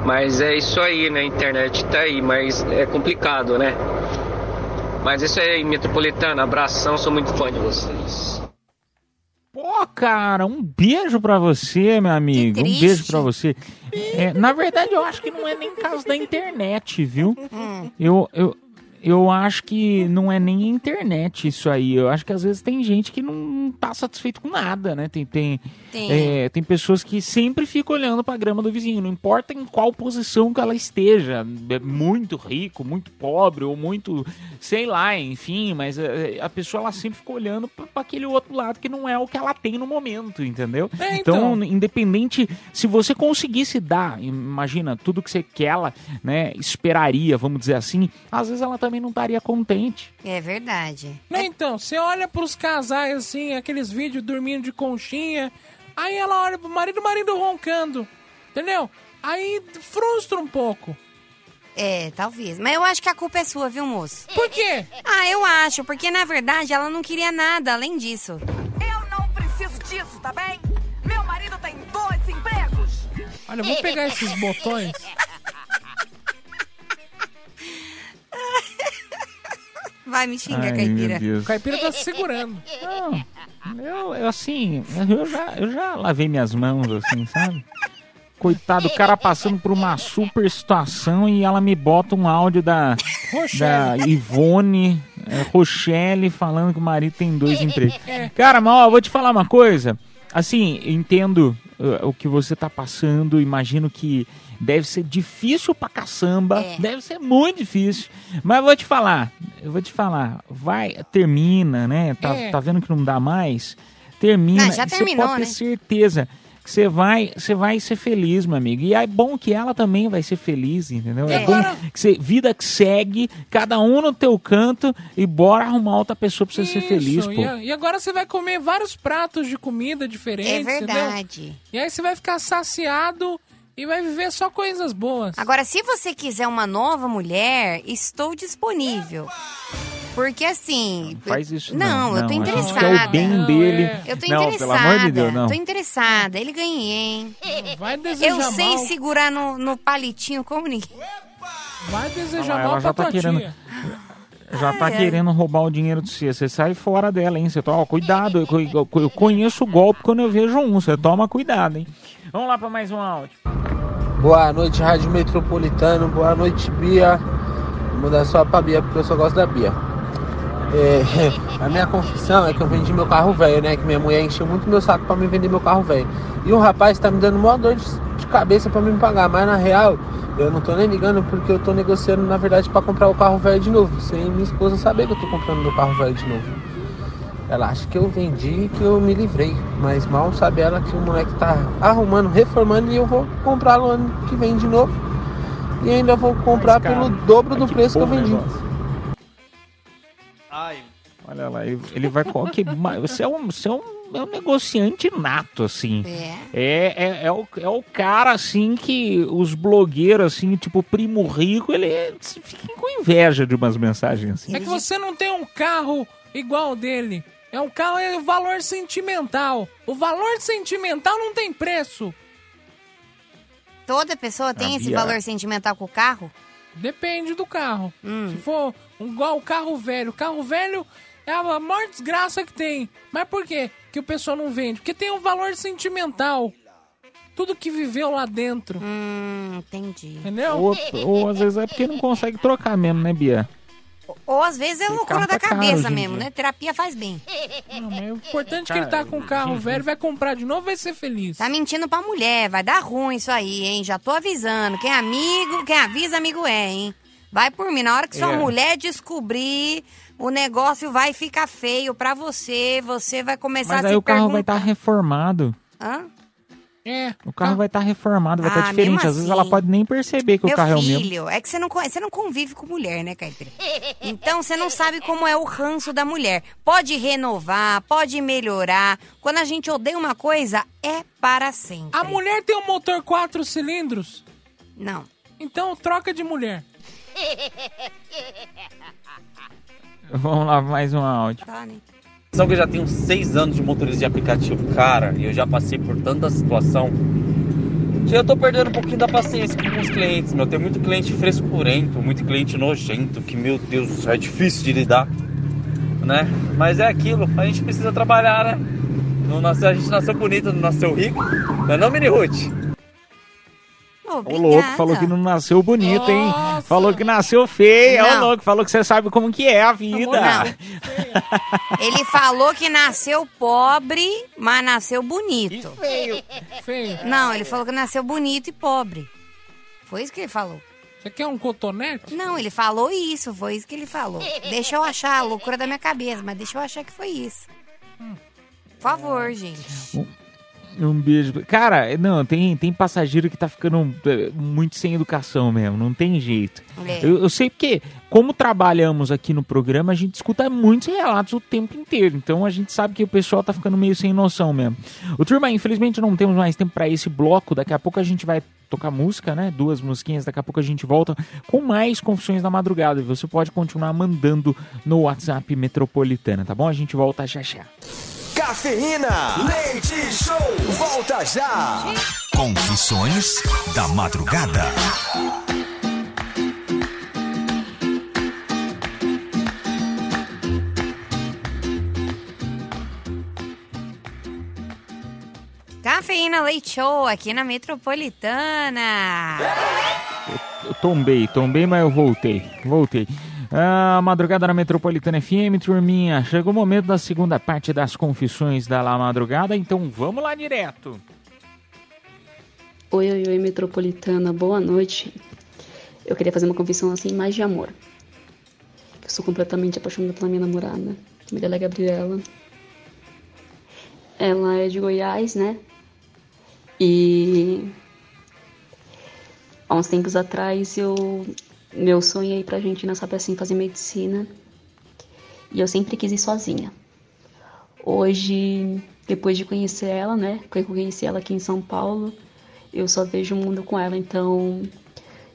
Mas é isso aí, né? A internet tá aí, mas é complicado, né? Mas isso aí, Metropolitana, abração, sou muito fã de vocês. Pô, cara, um beijo pra você, meu amigo. Um beijo pra você. É, na verdade, eu acho que não é nem caso da internet, viu? Eu, eu, eu acho que não é nem a internet isso aí. Eu acho que às vezes tem gente que não tá satisfeito com nada, né? Tem, tem, Tem. é, tem pessoas que sempre ficam olhando pra grama do vizinho, não importa em qual posição que ela esteja, é muito rico, muito pobre ou muito, sei lá, enfim, mas é, a pessoa ela sempre fica olhando pra pra aquele outro lado que não é o que ela tem no momento, entendeu? É, então, então. independente, se você conseguisse dar, imagina, tudo que você que ela, né, esperaria, vamos dizer assim, às vezes ela também não estaria contente. É verdade. Não, então, você olha pros casais assim, aqueles vídeos dormindo de conchinha, aí ela olha pro marido, o marido roncando, entendeu? Aí frustra um pouco. É, talvez. Mas eu acho que a culpa é sua, viu, moço? Por quê? Ah, eu acho, porque na verdade ela não queria nada além disso. Eu não preciso disso, tá bem? Meu marido tem dois empregos. Olha, eu vou pegar esses botões. Vai, me xinga, Ai, caipira. O caipira tá se segurando. Não, eu, eu assim, eu já, eu já lavei minhas mãos, assim, sabe? Coitado, o cara passando por uma super situação e ela me bota um áudio da, da Ivone é, Rochelle falando que o marido tem dois empregos. Cara, mas ó, eu vou te falar uma coisa. Assim, entendo uh, o que você tá passando, imagino que deve ser difícil pra caçamba, deve ser muito difícil. Mas vou te falar, eu vou te falar, vai, termina, né? Tá, É. tá vendo que não dá mais? Termina. Não, já e você terminou, pode ter né? certeza você vai, você vai ser feliz, meu amigo. E é bom que ela também vai ser feliz, entendeu? É, É. bom que você, vida que segue, cada um no teu canto e bora arrumar outra pessoa pra você ser feliz, pô. E, e agora você vai comer vários pratos de comida diferentes, É entendeu? verdade. E aí você vai ficar saciado e vai viver só coisas boas. Agora, se você quiser uma nova mulher, estou disponível. Porque assim. Faz isso Não, não. eu tô Não, interessada. quer o bem dele. Eu tô Não, interessada. pelo amor de Deus, não. Tô interessada. Ele ganhei, hein? Vai desejar Eu sei mal. segurar no, no palitinho como ninguém. Vai Ah, desejar lá, mal pra tá tua querendo. tia. Já tá Ai, ai. querendo roubar o dinheiro de você. Você sai fora dela, hein? Você toma cuidado. Eu, eu- eu conheço o golpe quando eu vejo um. Você toma cuidado, hein? Vamos lá pra mais um áudio. Boa noite, Rádio Metropolitano. Boa noite, Bia. Vou mudar só pra Bia, porque eu só gosto da Bia. É, a minha confissão é que eu vendi meu carro velho, né? Que minha mulher encheu muito meu saco pra me vender meu carro velho. E um rapaz tá me dando maior dor de, cabeça pra me pagar, mas na real eu não tô nem ligando porque eu tô negociando na verdade pra comprar o carro velho de novo, sem minha esposa saber que eu tô comprando meu carro velho de novo. Ela acha que eu vendi e que eu me livrei, mas mal sabe ela que o moleque tá arrumando, reformando e eu vou comprá-lo ano que vem de novo. E ainda vou comprar cara, pelo dobro do que preço que eu vendi. negócio. Olha lá, ele, ele vai. que Você é um, você é um, é um negociante nato, assim. É. É, é, o, é o cara, assim, que os blogueiros, assim, tipo, primo rico, ele é- fica com inveja de umas mensagens assim. É que você não tem um carro igual o dele. É um carro, é o valor sentimental. O valor sentimental não tem preço. Toda pessoa tem A esse Bia- valor sentimental com o carro? Depende do carro. Hum. Se for um- igual o carro velho, o carro velho é a maior desgraça que tem. Mas por quê que o pessoal não vende? Porque tem um valor sentimental. Tudo que viveu lá dentro. Hum, entendi. Entendeu? Ou, ou às vezes é porque não consegue trocar mesmo, né, Bia? Ou às vezes é loucura da tá caro cabeça em mesmo, né? Terapia faz bem. Não, mas o importante é que ele tá com um carro velho, vai comprar de novo, vai ser feliz. Tá mentindo pra mulher, vai dar ruim isso aí, hein? Já tô avisando. Quem é amigo, quem avisa, amigo é, hein? Vai por mim. Na hora que sua É. mulher descobrir, o negócio vai ficar feio pra você. Você vai começar Mas a aí se o carro vai perguntar. estar reformado. Hã? É. O carro vai estar reformado, vai estar Ah, diferente. mesmo Às vezes assim. ela pode nem perceber que o carro é o mesmo. filho, é que você não, você não convive com mulher, né, Caipira? Então você não sabe como é o ranço da mulher. Pode renovar, pode melhorar. Quando a gente odeia uma coisa, é para sempre. A mulher tem um motor quatro cilindros? Não. Então troca de mulher. Vamos lá, mais um áudio. Tá, né? São que eu já tenho seis anos de motorista de aplicativo, cara, e eu já passei por tanta situação eu tô perdendo um pouquinho da paciência com os clientes, meu. Tem muito cliente frescurento, muito cliente nojento, que, meu Deus, é difícil de lidar, né? Mas é aquilo, a gente precisa trabalhar, né? Não nasceu, a gente nasceu bonito, não nasceu rico, não é não, Mini Ruth? O louco falou que não nasceu bonito, hein? Falou que nasceu feio. É o Não. louco, falou que você sabe como que é a vida. Ele falou que nasceu pobre, mas nasceu bonito. feio. Feio. Não, ele falou que nasceu bonito e pobre. Foi isso que ele falou. Você quer um cotonete? Não, ele falou isso, foi isso que ele falou. Deixa eu achar a loucura da minha cabeça, mas deixa eu achar que foi isso. Por favor, gente. Um beijo. Cara, não, tem, tem passageiro que tá ficando é, muito sem educação mesmo, não tem jeito. É. Eu, eu sei porque, como trabalhamos aqui no programa, a gente escuta muitos relatos o tempo inteiro. Então a gente sabe que o pessoal tá ficando meio sem noção mesmo. O turma, infelizmente não temos mais tempo para esse bloco. Daqui a pouco a gente vai tocar música, né? Duas musiquinhas. Daqui a pouco a gente volta com mais confissões da madrugada. E você pode continuar mandando no WhatsApp Metropolitana, tá bom? A gente volta já já. Cafeína, leite show, volta já. Confissões da madrugada. Cafeína Leite Show aqui na Metropolitana. Eu tombei, tombei, mas eu voltei. Voltei. Ah, madrugada na Metropolitana FM, turminha. Chegou o momento da segunda parte das confissões da La Madrugada, então vamos lá direto. Oi, oi, oi, metropolitana, boa noite. Eu queria fazer uma confissão assim, mais de amor. Eu sou completamente apaixonada pela minha namorada. É Gabriela. Ela é de Goiás, né? E há uns tempos atrás eu meu sonho é ir pra Argentina, sabe assim, fazer medicina. E eu sempre quis ir sozinha. Hoje, depois de conhecer ela, né? Que eu conheci ela aqui em São Paulo, eu só vejo o mundo com ela. Então,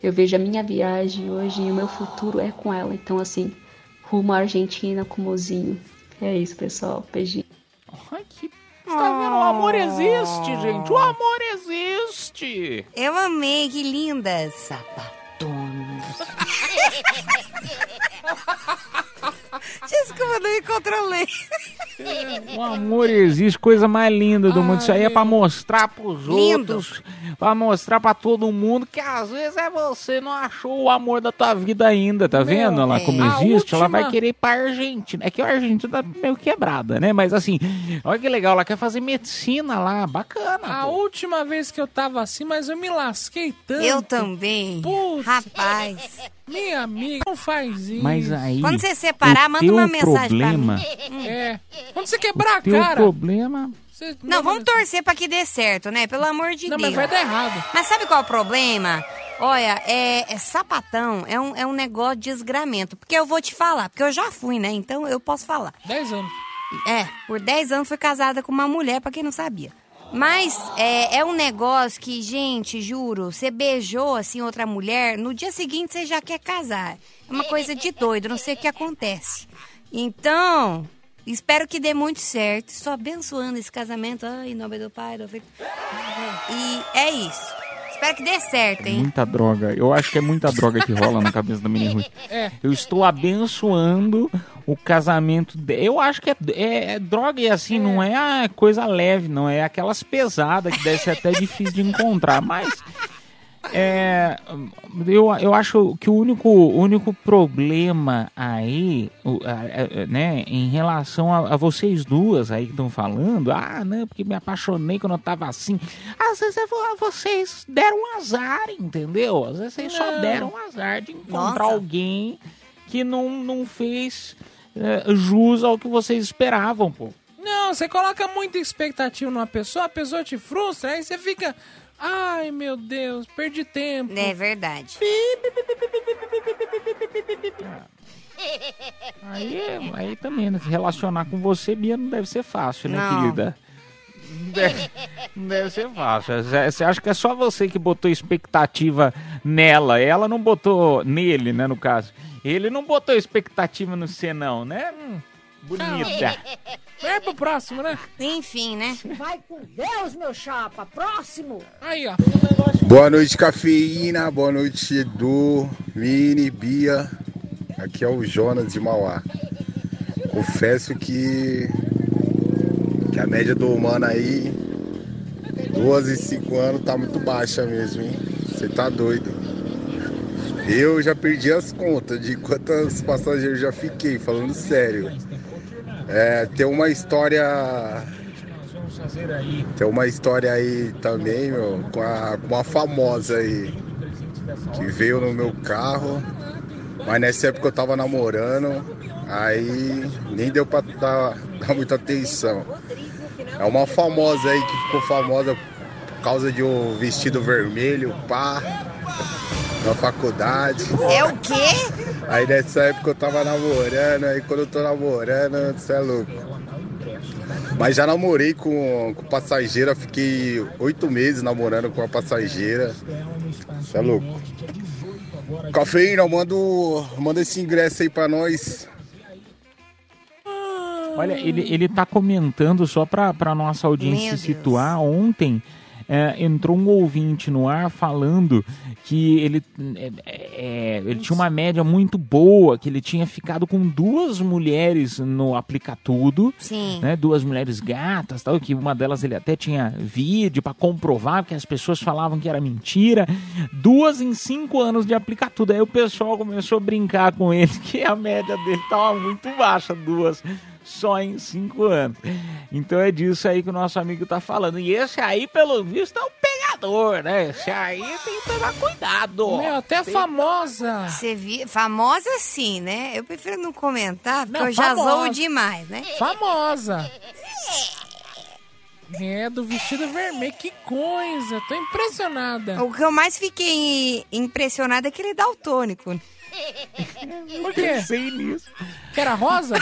eu vejo a minha viagem hoje e o meu futuro é com ela. Então, assim, rumo à Argentina com o mozinho. É isso, pessoal. Beijinho. Ai, que. Você tá vendo? O amor existe, gente. O amor existe. Eu amei, que lindas. Desculpa, não me controlei. O amor existe, coisa mais linda do mundo. Isso aí é pra mostrar pros Lindo. outros, pra mostrar pra todo mundo que às vezes é você não achou o amor da tua vida ainda, tá vendo? Ela é. como existe, ela vai última- querer ir pra Argentina. É que a Argentina tá meio quebrada, né? Mas assim, olha que legal, ela quer fazer medicina lá, bacana. A última vez que eu tava assim, mas eu me lasquei tanto. Eu também. Putz, Rapaz. Minha amiga, não faz isso. Mas aí. Quando você separar, manda uma mensagem pra problema, mim. É. Quando você quebrar a Teu cara. problema. você- Não, vamos torcer pra que dê certo, né? Pelo amor de Não, Deus. mas vai dar errado. Mas sabe qual é o problema? Olha, é, é sapatão, é um, é um negócio de esgramento. Porque eu vou te falar, porque eu já fui, né? Então eu posso falar. 10 anos. É, por 10 anos fui casada com uma mulher, pra quem não sabia. Mas é, é um negócio que, gente, juro, você beijou assim outra mulher, no dia seguinte você já quer casar. É uma coisa de doido, não sei o que acontece. Então, espero que dê muito certo. Estou abençoando esse casamento. Ai, em nome do Pai, do Filho. E é isso. Espero que dê certo, hein? Muita droga. Eu acho que é muita droga que rola na cabeça da menina Ruth. É. Eu estou abençoando o casamento. De... Eu acho que é, é- é droga e assim, não é a coisa leve, não é aquelas pesadas que deve ser até difícil de encontrar. Mas é, eu, eu acho que o único, único problema aí, né, em relação a, a vocês duas aí que estão falando, ah, não, porque me apaixonei quando eu tava assim. Às vezes é vo- vocês deram um azar, entendeu? Às vezes vocês só Não. deram um azar de encontrar Nossa. alguém que não, não fez é, jus ao que vocês esperavam, pô. Não, você coloca muita expectativa numa pessoa, a pessoa te frustra, aí você fica. Ai, meu Deus, perdi tempo. É verdade. Aí, aí também, né? Se relacionar com você, Bia, não deve ser fácil, né, Não. querida? Não deve, não deve ser fácil. Você você acha que é só você que botou expectativa nela? Ela não botou nele, né, no caso. Ele não botou expectativa no você, não, né? Bonita. Vai pro próximo, né? Enfim, né? Vai com Deus, meu chapa. Próximo. Aí, ó. Boa noite, cafeína. Boa noite, Edu, Mini, Bia. Aqui é o Jonas de Mauá. Confesso que, que a média do humano aí, duas e cinco anos, tá muito baixa mesmo, hein? Você tá doido. Eu já perdi as contas de quantas passageiros já fiquei, falando sério. É, tem uma história tem uma história aí também, meu, com a, com a famosa aí, que veio no meu carro, mas nessa época eu tava namorando, aí nem deu pra dar, dar muita atenção. É uma famosa aí que ficou famosa por causa de um vestido vermelho, pá, na faculdade. É o quê? Aí nessa época eu tava namorando, aí quando eu tô namorando, você é louco. Mas já namorei com, com passageira, fiquei oito meses namorando com a passageira. Você é louco. Cafeína, manda, o- manda esse ingresso aí pra nós. Olha, ele, ele tá comentando só pra, pra nossa audiência se situar. Ontem é, entrou um ouvinte no ar falando que ele, é, é, ele tinha uma média muito boa, que ele tinha ficado com duas mulheres no Aplicatudo. Sim. Né, duas mulheres gatas, tal, que uma delas ele até tinha vídeo pra comprovar que as pessoas falavam que era mentira. Duas em cinco anos de Aplicatudo. Aí o pessoal começou a brincar com ele que a média dele tava muito baixa, duas só em cinco anos. Então é disso aí que o nosso amigo tá falando. E esse aí, pelo visto, é o pegador, né? Esse aí tem que tomar cuidado. Meu, até Tem- famosa. Você vi... Famosa sim, né? Eu prefiro não comentar, porque Não, eu já zoo demais, né? Famosa. É, do vestido vermelho. Que coisa. Tô impressionada. O que eu mais fiquei impressionada é que ele é daltônico. Por quê? Pensei nisso. Que era rosa?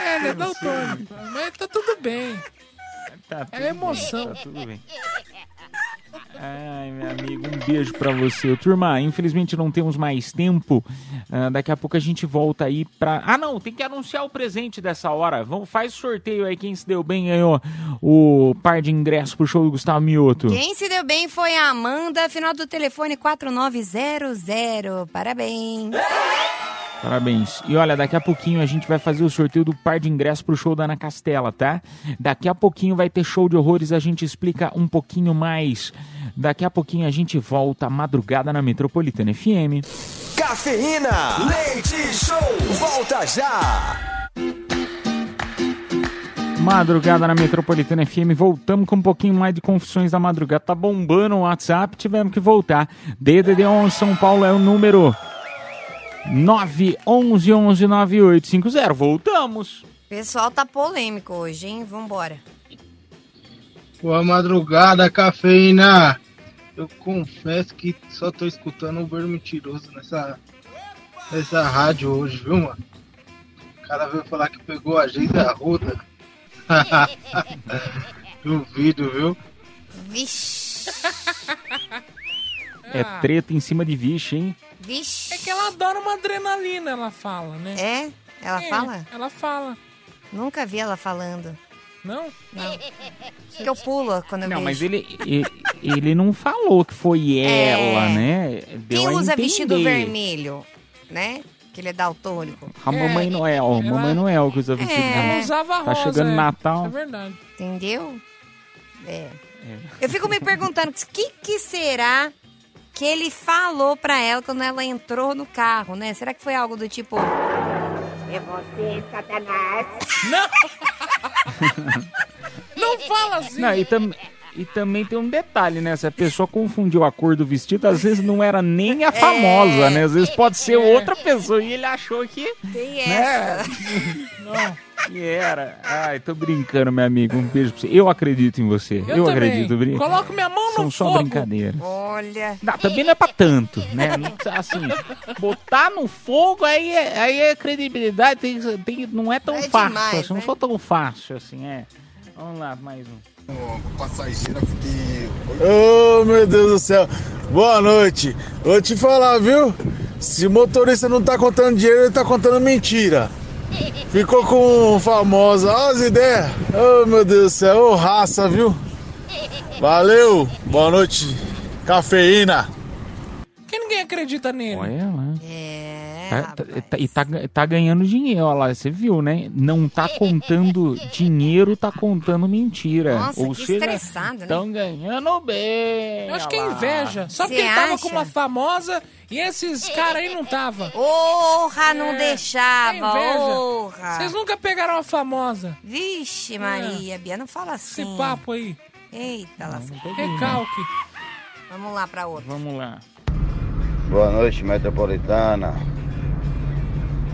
é, ele é daltônico. Mas tá tudo bem. Tá É emoção. bem, tá tudo bem. Ai, meu amigo, um beijo pra você. Turma, infelizmente não temos mais tempo. Ah, daqui a pouco a gente volta aí pra. Ah, não, tem que anunciar o presente dessa hora. Vamos, faz sorteio aí. Quem se deu bem ganhou o par de ingressos pro show do Gustavo Mioto. Quem se deu bem foi a Amanda, final do telefone 4900. Parabéns. Parabéns. E olha, daqui a pouquinho a gente vai fazer o sorteio do par de ingressos pro show da Ana Castela, tá? Daqui a pouquinho vai ter show de horrores, a gente explica um pouquinho mais. Daqui a pouquinho a gente volta à madrugada na Metropolitana FM. Cafeína, leite show, volta já. Madrugada na Metropolitana FM, voltamos com um pouquinho mais de confissões da madrugada. Tá bombando o WhatsApp, tivemos que voltar. DDD 11 São Paulo é o número 911-9850. Voltamos. O pessoal tá polêmico hoje, hein? Vambora. Boa madrugada, cafeína. Eu confesso que só tô escutando o Uber mentiroso nessa, nessa rádio hoje, viu, mano? O cara veio falar que pegou a Geisa Ruda. Duvido, viu? Vixe. É treta em cima de vixe, hein? Vixe. É que ela adora uma adrenalina, ela fala, né? É? Ela É, fala? Ela fala. Nunca vi ela falando. Não? Não. Que eu pulo quando eu Não, vejo. mas ele, ele, ele não falou que foi ela, né? Deu Quem usa vestido vermelho, né? Que ele é daltônico. A Mamãe Noel, Mamãe Noel que usa vestido É. vermelho. Ela usava Tá rosa, chegando é. Natal. É verdade. Entendeu? É. Eu fico me perguntando o que, que será que ele falou pra ela quando ela entrou no carro, né? Será que foi algo do tipo. É você, Satanás? Não! Não fala assim! Não, e, tam- e também tem um detalhe, né? Se a pessoa confundiu a cor do vestido, às vezes não era nem a famosa, né? Às vezes pode ser outra pessoa e ele achou que. Tem né? essa. Não, que era. Ai, tô brincando, meu amigo. Um beijo pra você. Eu acredito em você. Eu, também. acredito. Brin... Coloco minha mão São no só fogo. brincadeiras. Olha. Não, também não é pra tanto, né? Não Assim, botar no fogo, aí é, aí é credibilidade, tem, tem, não é tão É fácil, demais, assim, não né? sou tão fácil, assim, é. Vamos lá, mais um. Passageira, fiquei. Ô meu Deus do céu, boa noite. Vou te falar, viu? Se o motorista não tá contando dinheiro, ele tá contando mentira. Ficou com famosa, ó as ideias. Ô meu Deus do céu, ô raça, viu? Valeu, boa noite, cafeína. Que ninguém acredita nele. Olha lá. É. Tá- tá- tá- e tá, tá ganhando dinheiro, olha lá, você viu, né? Não tá contando dinheiro, tá contando mentira. Nossa, Ou que seja, estressado, né? Estão ganhando bem. Eu acho que é lá. inveja. Só porque ele tava com uma famosa e esses caras aí não tava. Porra, não É, deixava. é. Porra. Vocês nunca pegaram uma famosa. Vixe, Maria, Bia, não fala assim. Esse papo aí. Eita, lasca. Recalque. Vamos lá pra outra. Vamos lá. Boa noite, metropolitana.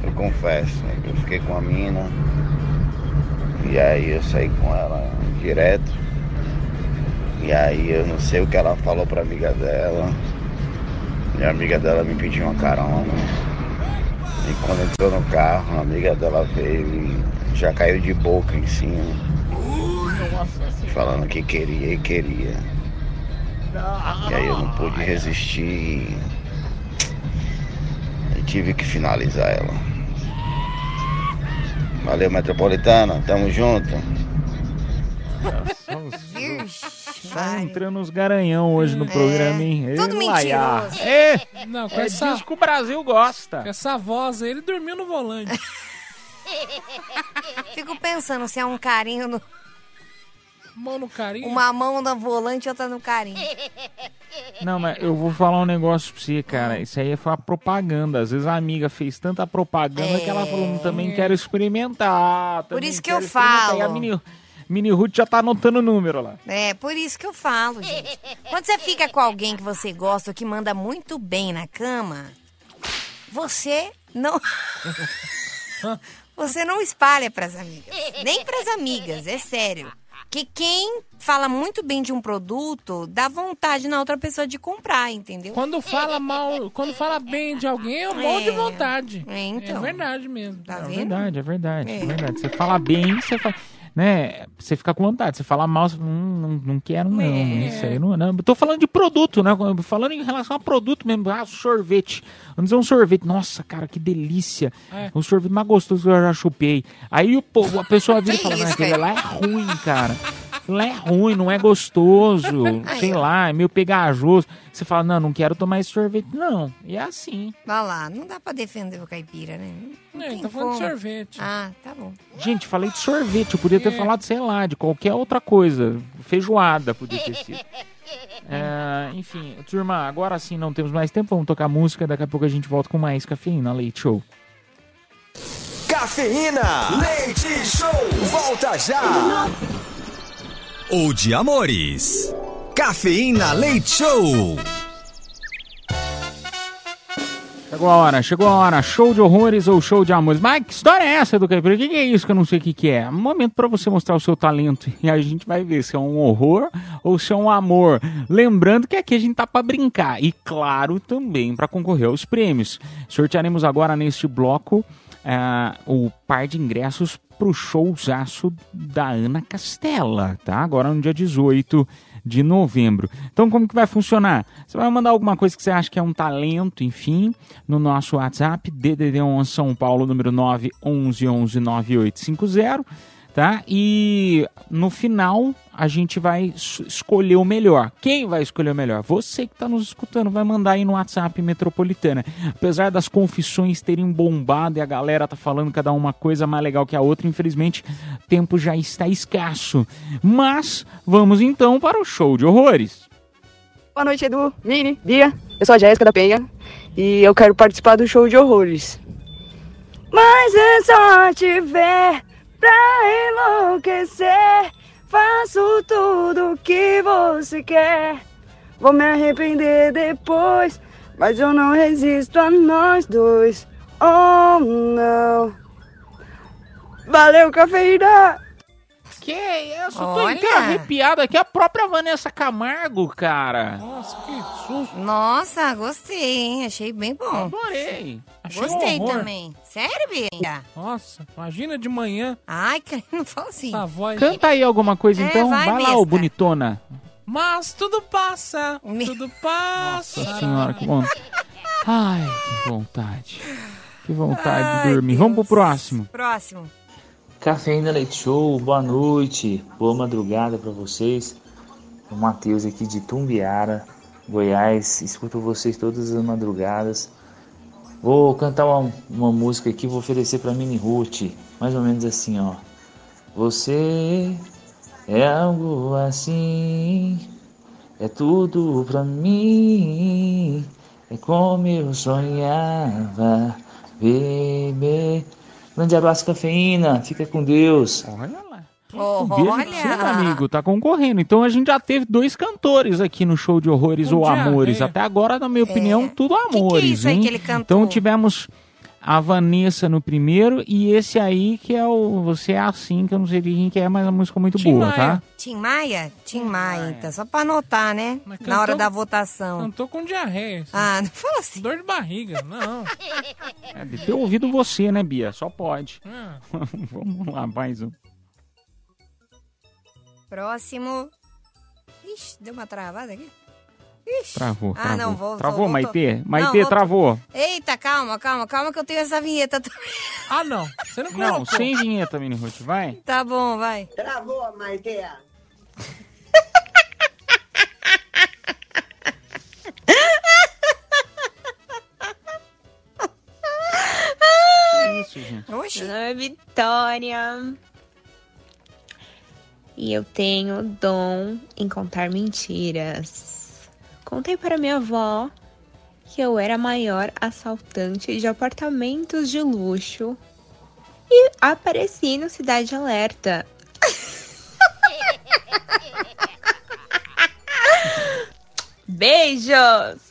Eu confesso né, que eu fiquei com a mina. E aí eu saí com ela direto. E aí eu não sei o que ela falou pra amiga dela. E a amiga dela me pediu uma carona. E quando entrou no carro, a amiga dela veio e já caiu de boca em cima. Falando que queria e queria. E aí eu não pude resistir e tive que finalizar ela. Valeu, Metropolitana, tamo junto. Tá entrando os garanhão hoje no programa, hein? É. Tudo Ei, Laiá. mentiroso. É, Não, com é essa, disso que o Brasil gosta. com essa voz aí, ele dormiu no volante. Fico pensando se é um carinho no. Mão no carinho. Uma mão no volante e outra no carinho. Não, mas eu vou falar um negócio pra você, cara. Isso aí foi uma propaganda. Às vezes a amiga fez tanta propaganda que ela falou, "Hum, também quero experimentar. Por também isso que eu quero experimentar." falo. E a Mini, Mini Ruth já tá anotando o número lá. É, por isso que eu falo, gente. Quando você fica com alguém que você gosta ou que manda muito bem na cama, você não. Você não espalha pras amigas. Nem pras amigas, é sério. Que quem fala muito bem de um produto dá vontade na outra pessoa de comprar, entendeu? Quando fala mal, quando fala bem de alguém, é um monte de É. vontade. É, então. É verdade mesmo. Tá É vendo? verdade, é verdade, é. É. verdade. Você fala bem, você fala. Né, você fica com vontade. Você fala mal, você hum, não, não quero, não. É. Isso aí não, não. Eu Tô falando de produto, né? Falando em relação a produto mesmo. Ah, sorvete. Vamos dizer um sorvete. Nossa, cara, que delícia. É. Um sorvete mais gostoso que eu já chupei. Aí o povo, a pessoa vira e fala, isso, aquele lá é ruim, cara. É ruim, não é gostoso, sei lá, é meio pegajoso. Você fala, não, não quero tomar esse sorvete, não. E é assim. Vai lá, não dá pra defender o caipira, né? Não É, tem tá falando de sorvete. Ah, tá bom. Gente, falei de sorvete, eu podia ter falado, sei lá, de qualquer outra coisa. Feijoada podia ter sido. É, enfim, turma, agora sim não temos mais tempo, vamos tocar música, daqui a pouco a gente volta com mais cafeína, Leite Show. Cafeína. Leite Show. Volta já. O de amores. Cafeína Leite Show. Chegou a hora, chegou a hora. Show de horrores ou show de amores? Mas que história é essa do Caipira? O que, que é isso que eu não sei o que, que é? Um momento pra você mostrar o seu talento e a gente vai ver se é um horror ou se é um amor. Lembrando que aqui a gente tá pra brincar e, claro, também pra concorrer aos prêmios. Sortearemos agora neste bloco ah, o par de ingressos pro showzaço da Ana Castela, tá? Agora no dia 18 de novembro. Então, como que vai funcionar? Você vai mandar alguma coisa que você acha que é um talento, enfim, no nosso WhatsApp, DDD11 São Paulo, número 911-9850, tá? E no final a gente vai es- escolher o melhor. Quem vai escolher o melhor? Você que está nos escutando vai mandar aí no WhatsApp Metropolitana. Apesar das confissões terem bombado e a galera tá falando cada uma coisa mais legal que a outra, infelizmente tempo já está escasso. Mas vamos então para o show de horrores. Boa noite, Edu, Mini, Bia. Eu sou a Jéssica da Penha e eu quero participar do show de horrores. Mas é só te ver pra enlouquecer. Faço tudo que você quer. Vou me arrepender depois, mas eu não resisto a nós dois. Oh, não. Valeu, cafeína! Que eu só tô Olha. inteiro arrepiado aqui. A própria Vanessa Camargo, cara. Nossa, que susto. Nossa, gostei, hein? Achei bem bom. Adorei. Achei Gostei um horror. também. Sério, Bia? Nossa, imagina de manhã. Ai, cara, não fala assim. Essa voz. Canta aí alguma coisa É, então. vai, Vai, lá, besta. ô bonitona. Mas tudo passa, tudo passa. Nossa senhora, que bom. Ai, que vontade. Que vontade de dormir. Vamos pro próximo. Próximo. Cafeína Leite Show, boa noite, boa madrugada pra vocês. O Matheus aqui de Tumbiara, Goiás, escuto vocês todas as madrugadas. Vou cantar uma, uma música aqui, vou oferecer pra Mini Ruth, mais ou menos assim, ó. Você é algo assim, é tudo pra mim, é como eu sonhava, baby. Grande abraço, cafeína, fica com Deus. Olha lá. Um beijo pra você, meu amigo. Tá concorrendo. Então a gente já teve dois cantores aqui no show de horrores Um ou diarreia. amores. Até agora, na minha opinião, tudo amores. é isso aí hein? que ele cantou? Então tivemos a Vanessa no primeiro e esse aí que é o Você é Assim, que eu não sei quem que é, mas a música é muito Tim boa, Maia. tá? Tim Maia? Tim Maia, então. Só pra anotar, né? Na hora da votação. Não tô com diarreia. assim. Ah, não fala assim. Dor de barriga, não. É, de ter ouvido você, né, Bia? Só pode. Ah. Vamos lá, mais um. Próximo. Ixi, deu uma travada aqui. Ixi. Travou, Ah, travou. não, vou, Travou, vou, Maitê? Maitê, Não, travou. Eita, calma, calma, calma que eu tenho essa vinheta também. Ah, não. Você não Não, colocou. sem vinheta, Mini Ruth, vai. Tá bom, vai. Travou, Maite. Isso, gente. Oxi. Meu nome é Vitória. E eu tenho dom em contar mentiras. Contei para minha avó que eu era a maior assaltante de apartamentos de luxo e apareci no Cidade Alerta. Beijos!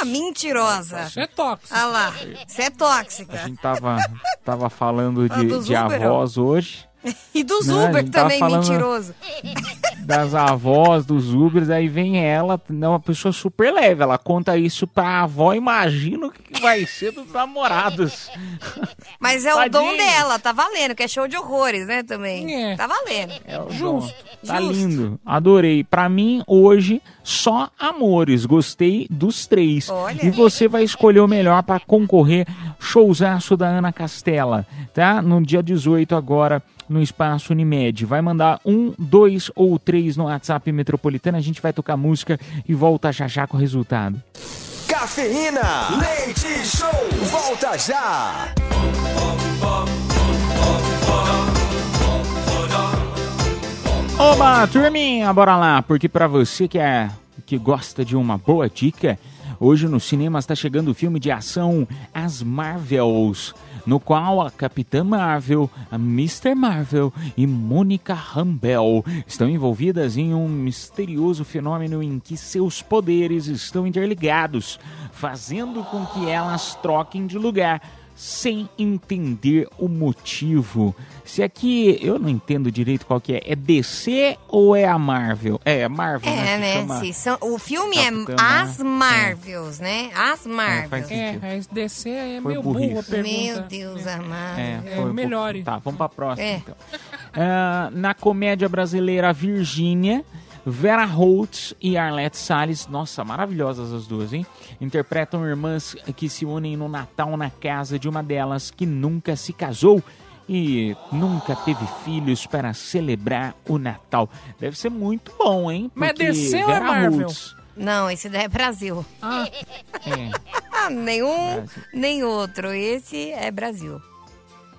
Ah, mentirosa. Você é tóxico. Ah lá, você é A tóxica. gente tava, tava falando Ah, de, dos de Uber, avós hoje. E dos Né, a Uber também, falando- mentiroso. das avós, dos Ubers, aí vem ela, é uma pessoa super leve, ela conta isso pra avó, imagina o que vai ser dos namorados. Mas é o dom Tadinho. dela, tá valendo, que é show de horrores, né, também. Tá valendo. É Justo. dom. Tá Justo. lindo, adorei. Pra mim, hoje, só amores, gostei dos três. Olha. E você vai escolher o melhor pra concorrer, showzaço da Ana Castela, tá? No dia 18 agora, no espaço Unimed. Vai mandar um, dois ou três no WhatsApp Metropolitana. A gente vai tocar música e volta já já com o resultado. Cafeína. Leite Show. Volta já. Oba, turminha, bora lá, porque pra você que é que gosta de uma boa dica, hoje no cinema está chegando o filme de ação As Marvels, no qual a Capitã Marvel, a Mr. Marvel e Mônica Rambeau estão envolvidas em um misterioso fenômeno em que seus poderes estão interligados, fazendo com que elas troquem de lugar sem entender o motivo. Se aqui eu não entendo direito qual que é, é DC ou é a Marvel? É, a Marvel, É, né? né? chama- sim, são- o filme Capitã é As Marvels, né? As Marvels. É, a DC é Foi meio burro a pergunta. Meu Deus amado. É, É, foi melhore. Tá, vamos pra próxima É. então. Ah, na comédia brasileira Virgínia, Vera Holtz e Arlette Salles, nossa, maravilhosas as duas, hein? Interpretam irmãs que se unem no Natal na casa de uma delas que nunca se casou e nunca teve filhos para celebrar o Natal. Deve ser muito bom, hein? Mas DC ou é Vera Marvel? Holtz, Não, esse daí é Brasil. é, Ah, nenhum, Brasil. nem outro. Esse é Brasil.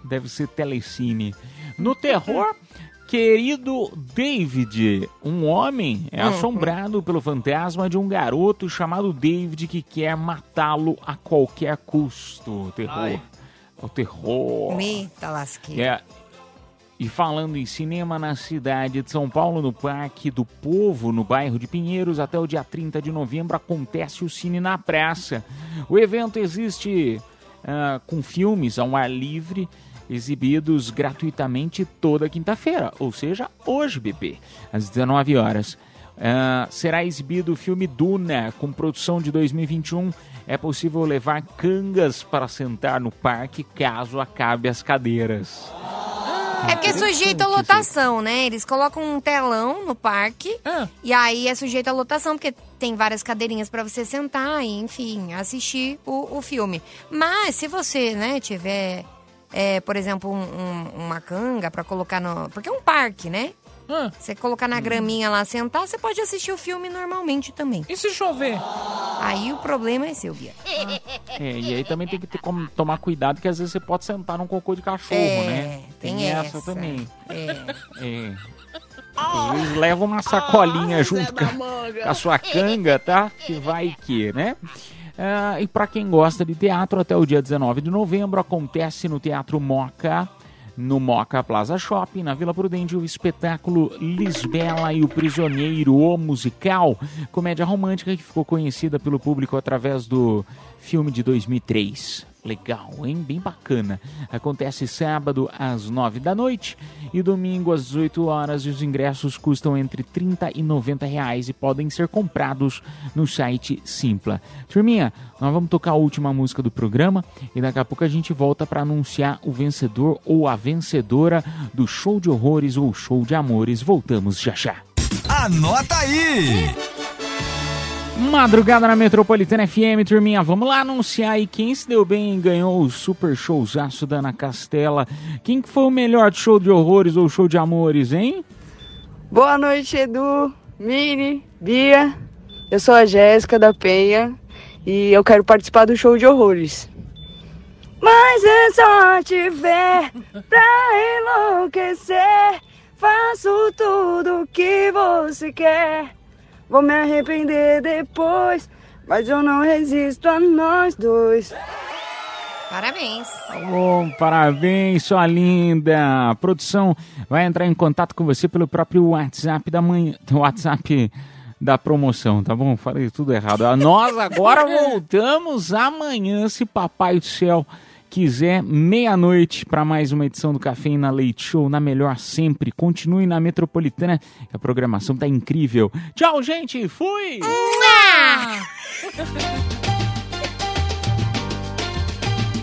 deve ser telecine. No terror, querido David, um homem é Hum, assombrado pelo fantasma de um garoto chamado David que quer matá-lo a qualquer custo. O terror. Ai. O terror. Eita lasqueira. É. E falando em cinema na cidade de São Paulo, no Parque do Povo, no bairro de Pinheiros, até o dia 30 de novembro acontece o Cine na Praça. O evento existe ah, com filmes ao ar livre, exibidos gratuitamente toda quinta-feira, ou seja, hoje, bebê, às 19 horas. Ah, será exibido o filme Duna, com produção de 2021. É possível levar cangas para sentar no parque caso acabe as cadeiras. É porque é sujeito à lotação, né? Eles colocam um telão no parque e aí é sujeito à lotação, porque tem várias cadeirinhas pra você sentar e, enfim, assistir o, o filme. Mas se você, né, tiver, é, por exemplo, um- um- uma canga pra colocar no. Porque é um parque, né? Você colocar na graminha lá, sentar, você pode assistir o filme normalmente também. E se chover? Aí o problema é seu, Bia. É, e aí também tem que ter como tomar cuidado, que às vezes você pode sentar num cocô de cachorro, É, né? tem essa, essa. também. É. É. Às vezes leva uma sacolinha junto com a, com a sua canga, tá? Que vai que, né? Ah, e para quem gosta de teatro, até o dia 19 de novembro acontece no Teatro Moca, no Moca Plaza Shopping, na Vila Prudente, o espetáculo Lisbela e o Prisioneiro, o musical, comédia romântica que ficou conhecida pelo público através do filme de 2003. Legal, hein? Bem bacana. Acontece sábado às 9 da noite e domingo às 18 horas e os ingressos custam entre 30 e 90 reais e podem ser comprados no site Simpla. Turminha, nós vamos tocar a última música do programa e daqui a pouco a gente volta para anunciar o vencedor ou a vencedora do show de horrores ou show de amores. Voltamos já já. Anota aí! Madrugada na Metropolitana FM, turminha. Vamos lá anunciar aí quem se deu bem e ganhou o super showzaço da Ana Castela. Quem que foi o melhor show de horrores ou show de amores, hein? Boa noite, Edu, Mini, Bia. Eu sou a Jéssica da Penha e eu quero participar do show de horrores. Mas é só te ver pra enlouquecer. Faço tudo o que você quer. Vou me arrepender depois, mas eu não resisto a nós dois. Parabéns. Bom, parabéns, sua linda. A produção vai entrar em contato com você pelo próprio WhatsApp da manhã, WhatsApp da promoção, tá bom? Falei tudo errado. Nós agora voltamos amanhã, se papai do céu quiser, meia-noite para mais uma edição do Cafeína Leite Show, na melhor sempre. Continue na Metropolitana, que a programação tá incrível. Tchau, gente. Fui.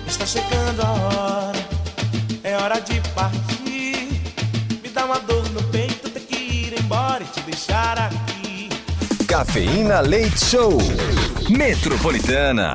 Está chegando a hora, é hora de partir. Me dá uma dor no peito, ter que ir embora e te deixar aqui. Cafeína Leite Show. Metropolitana.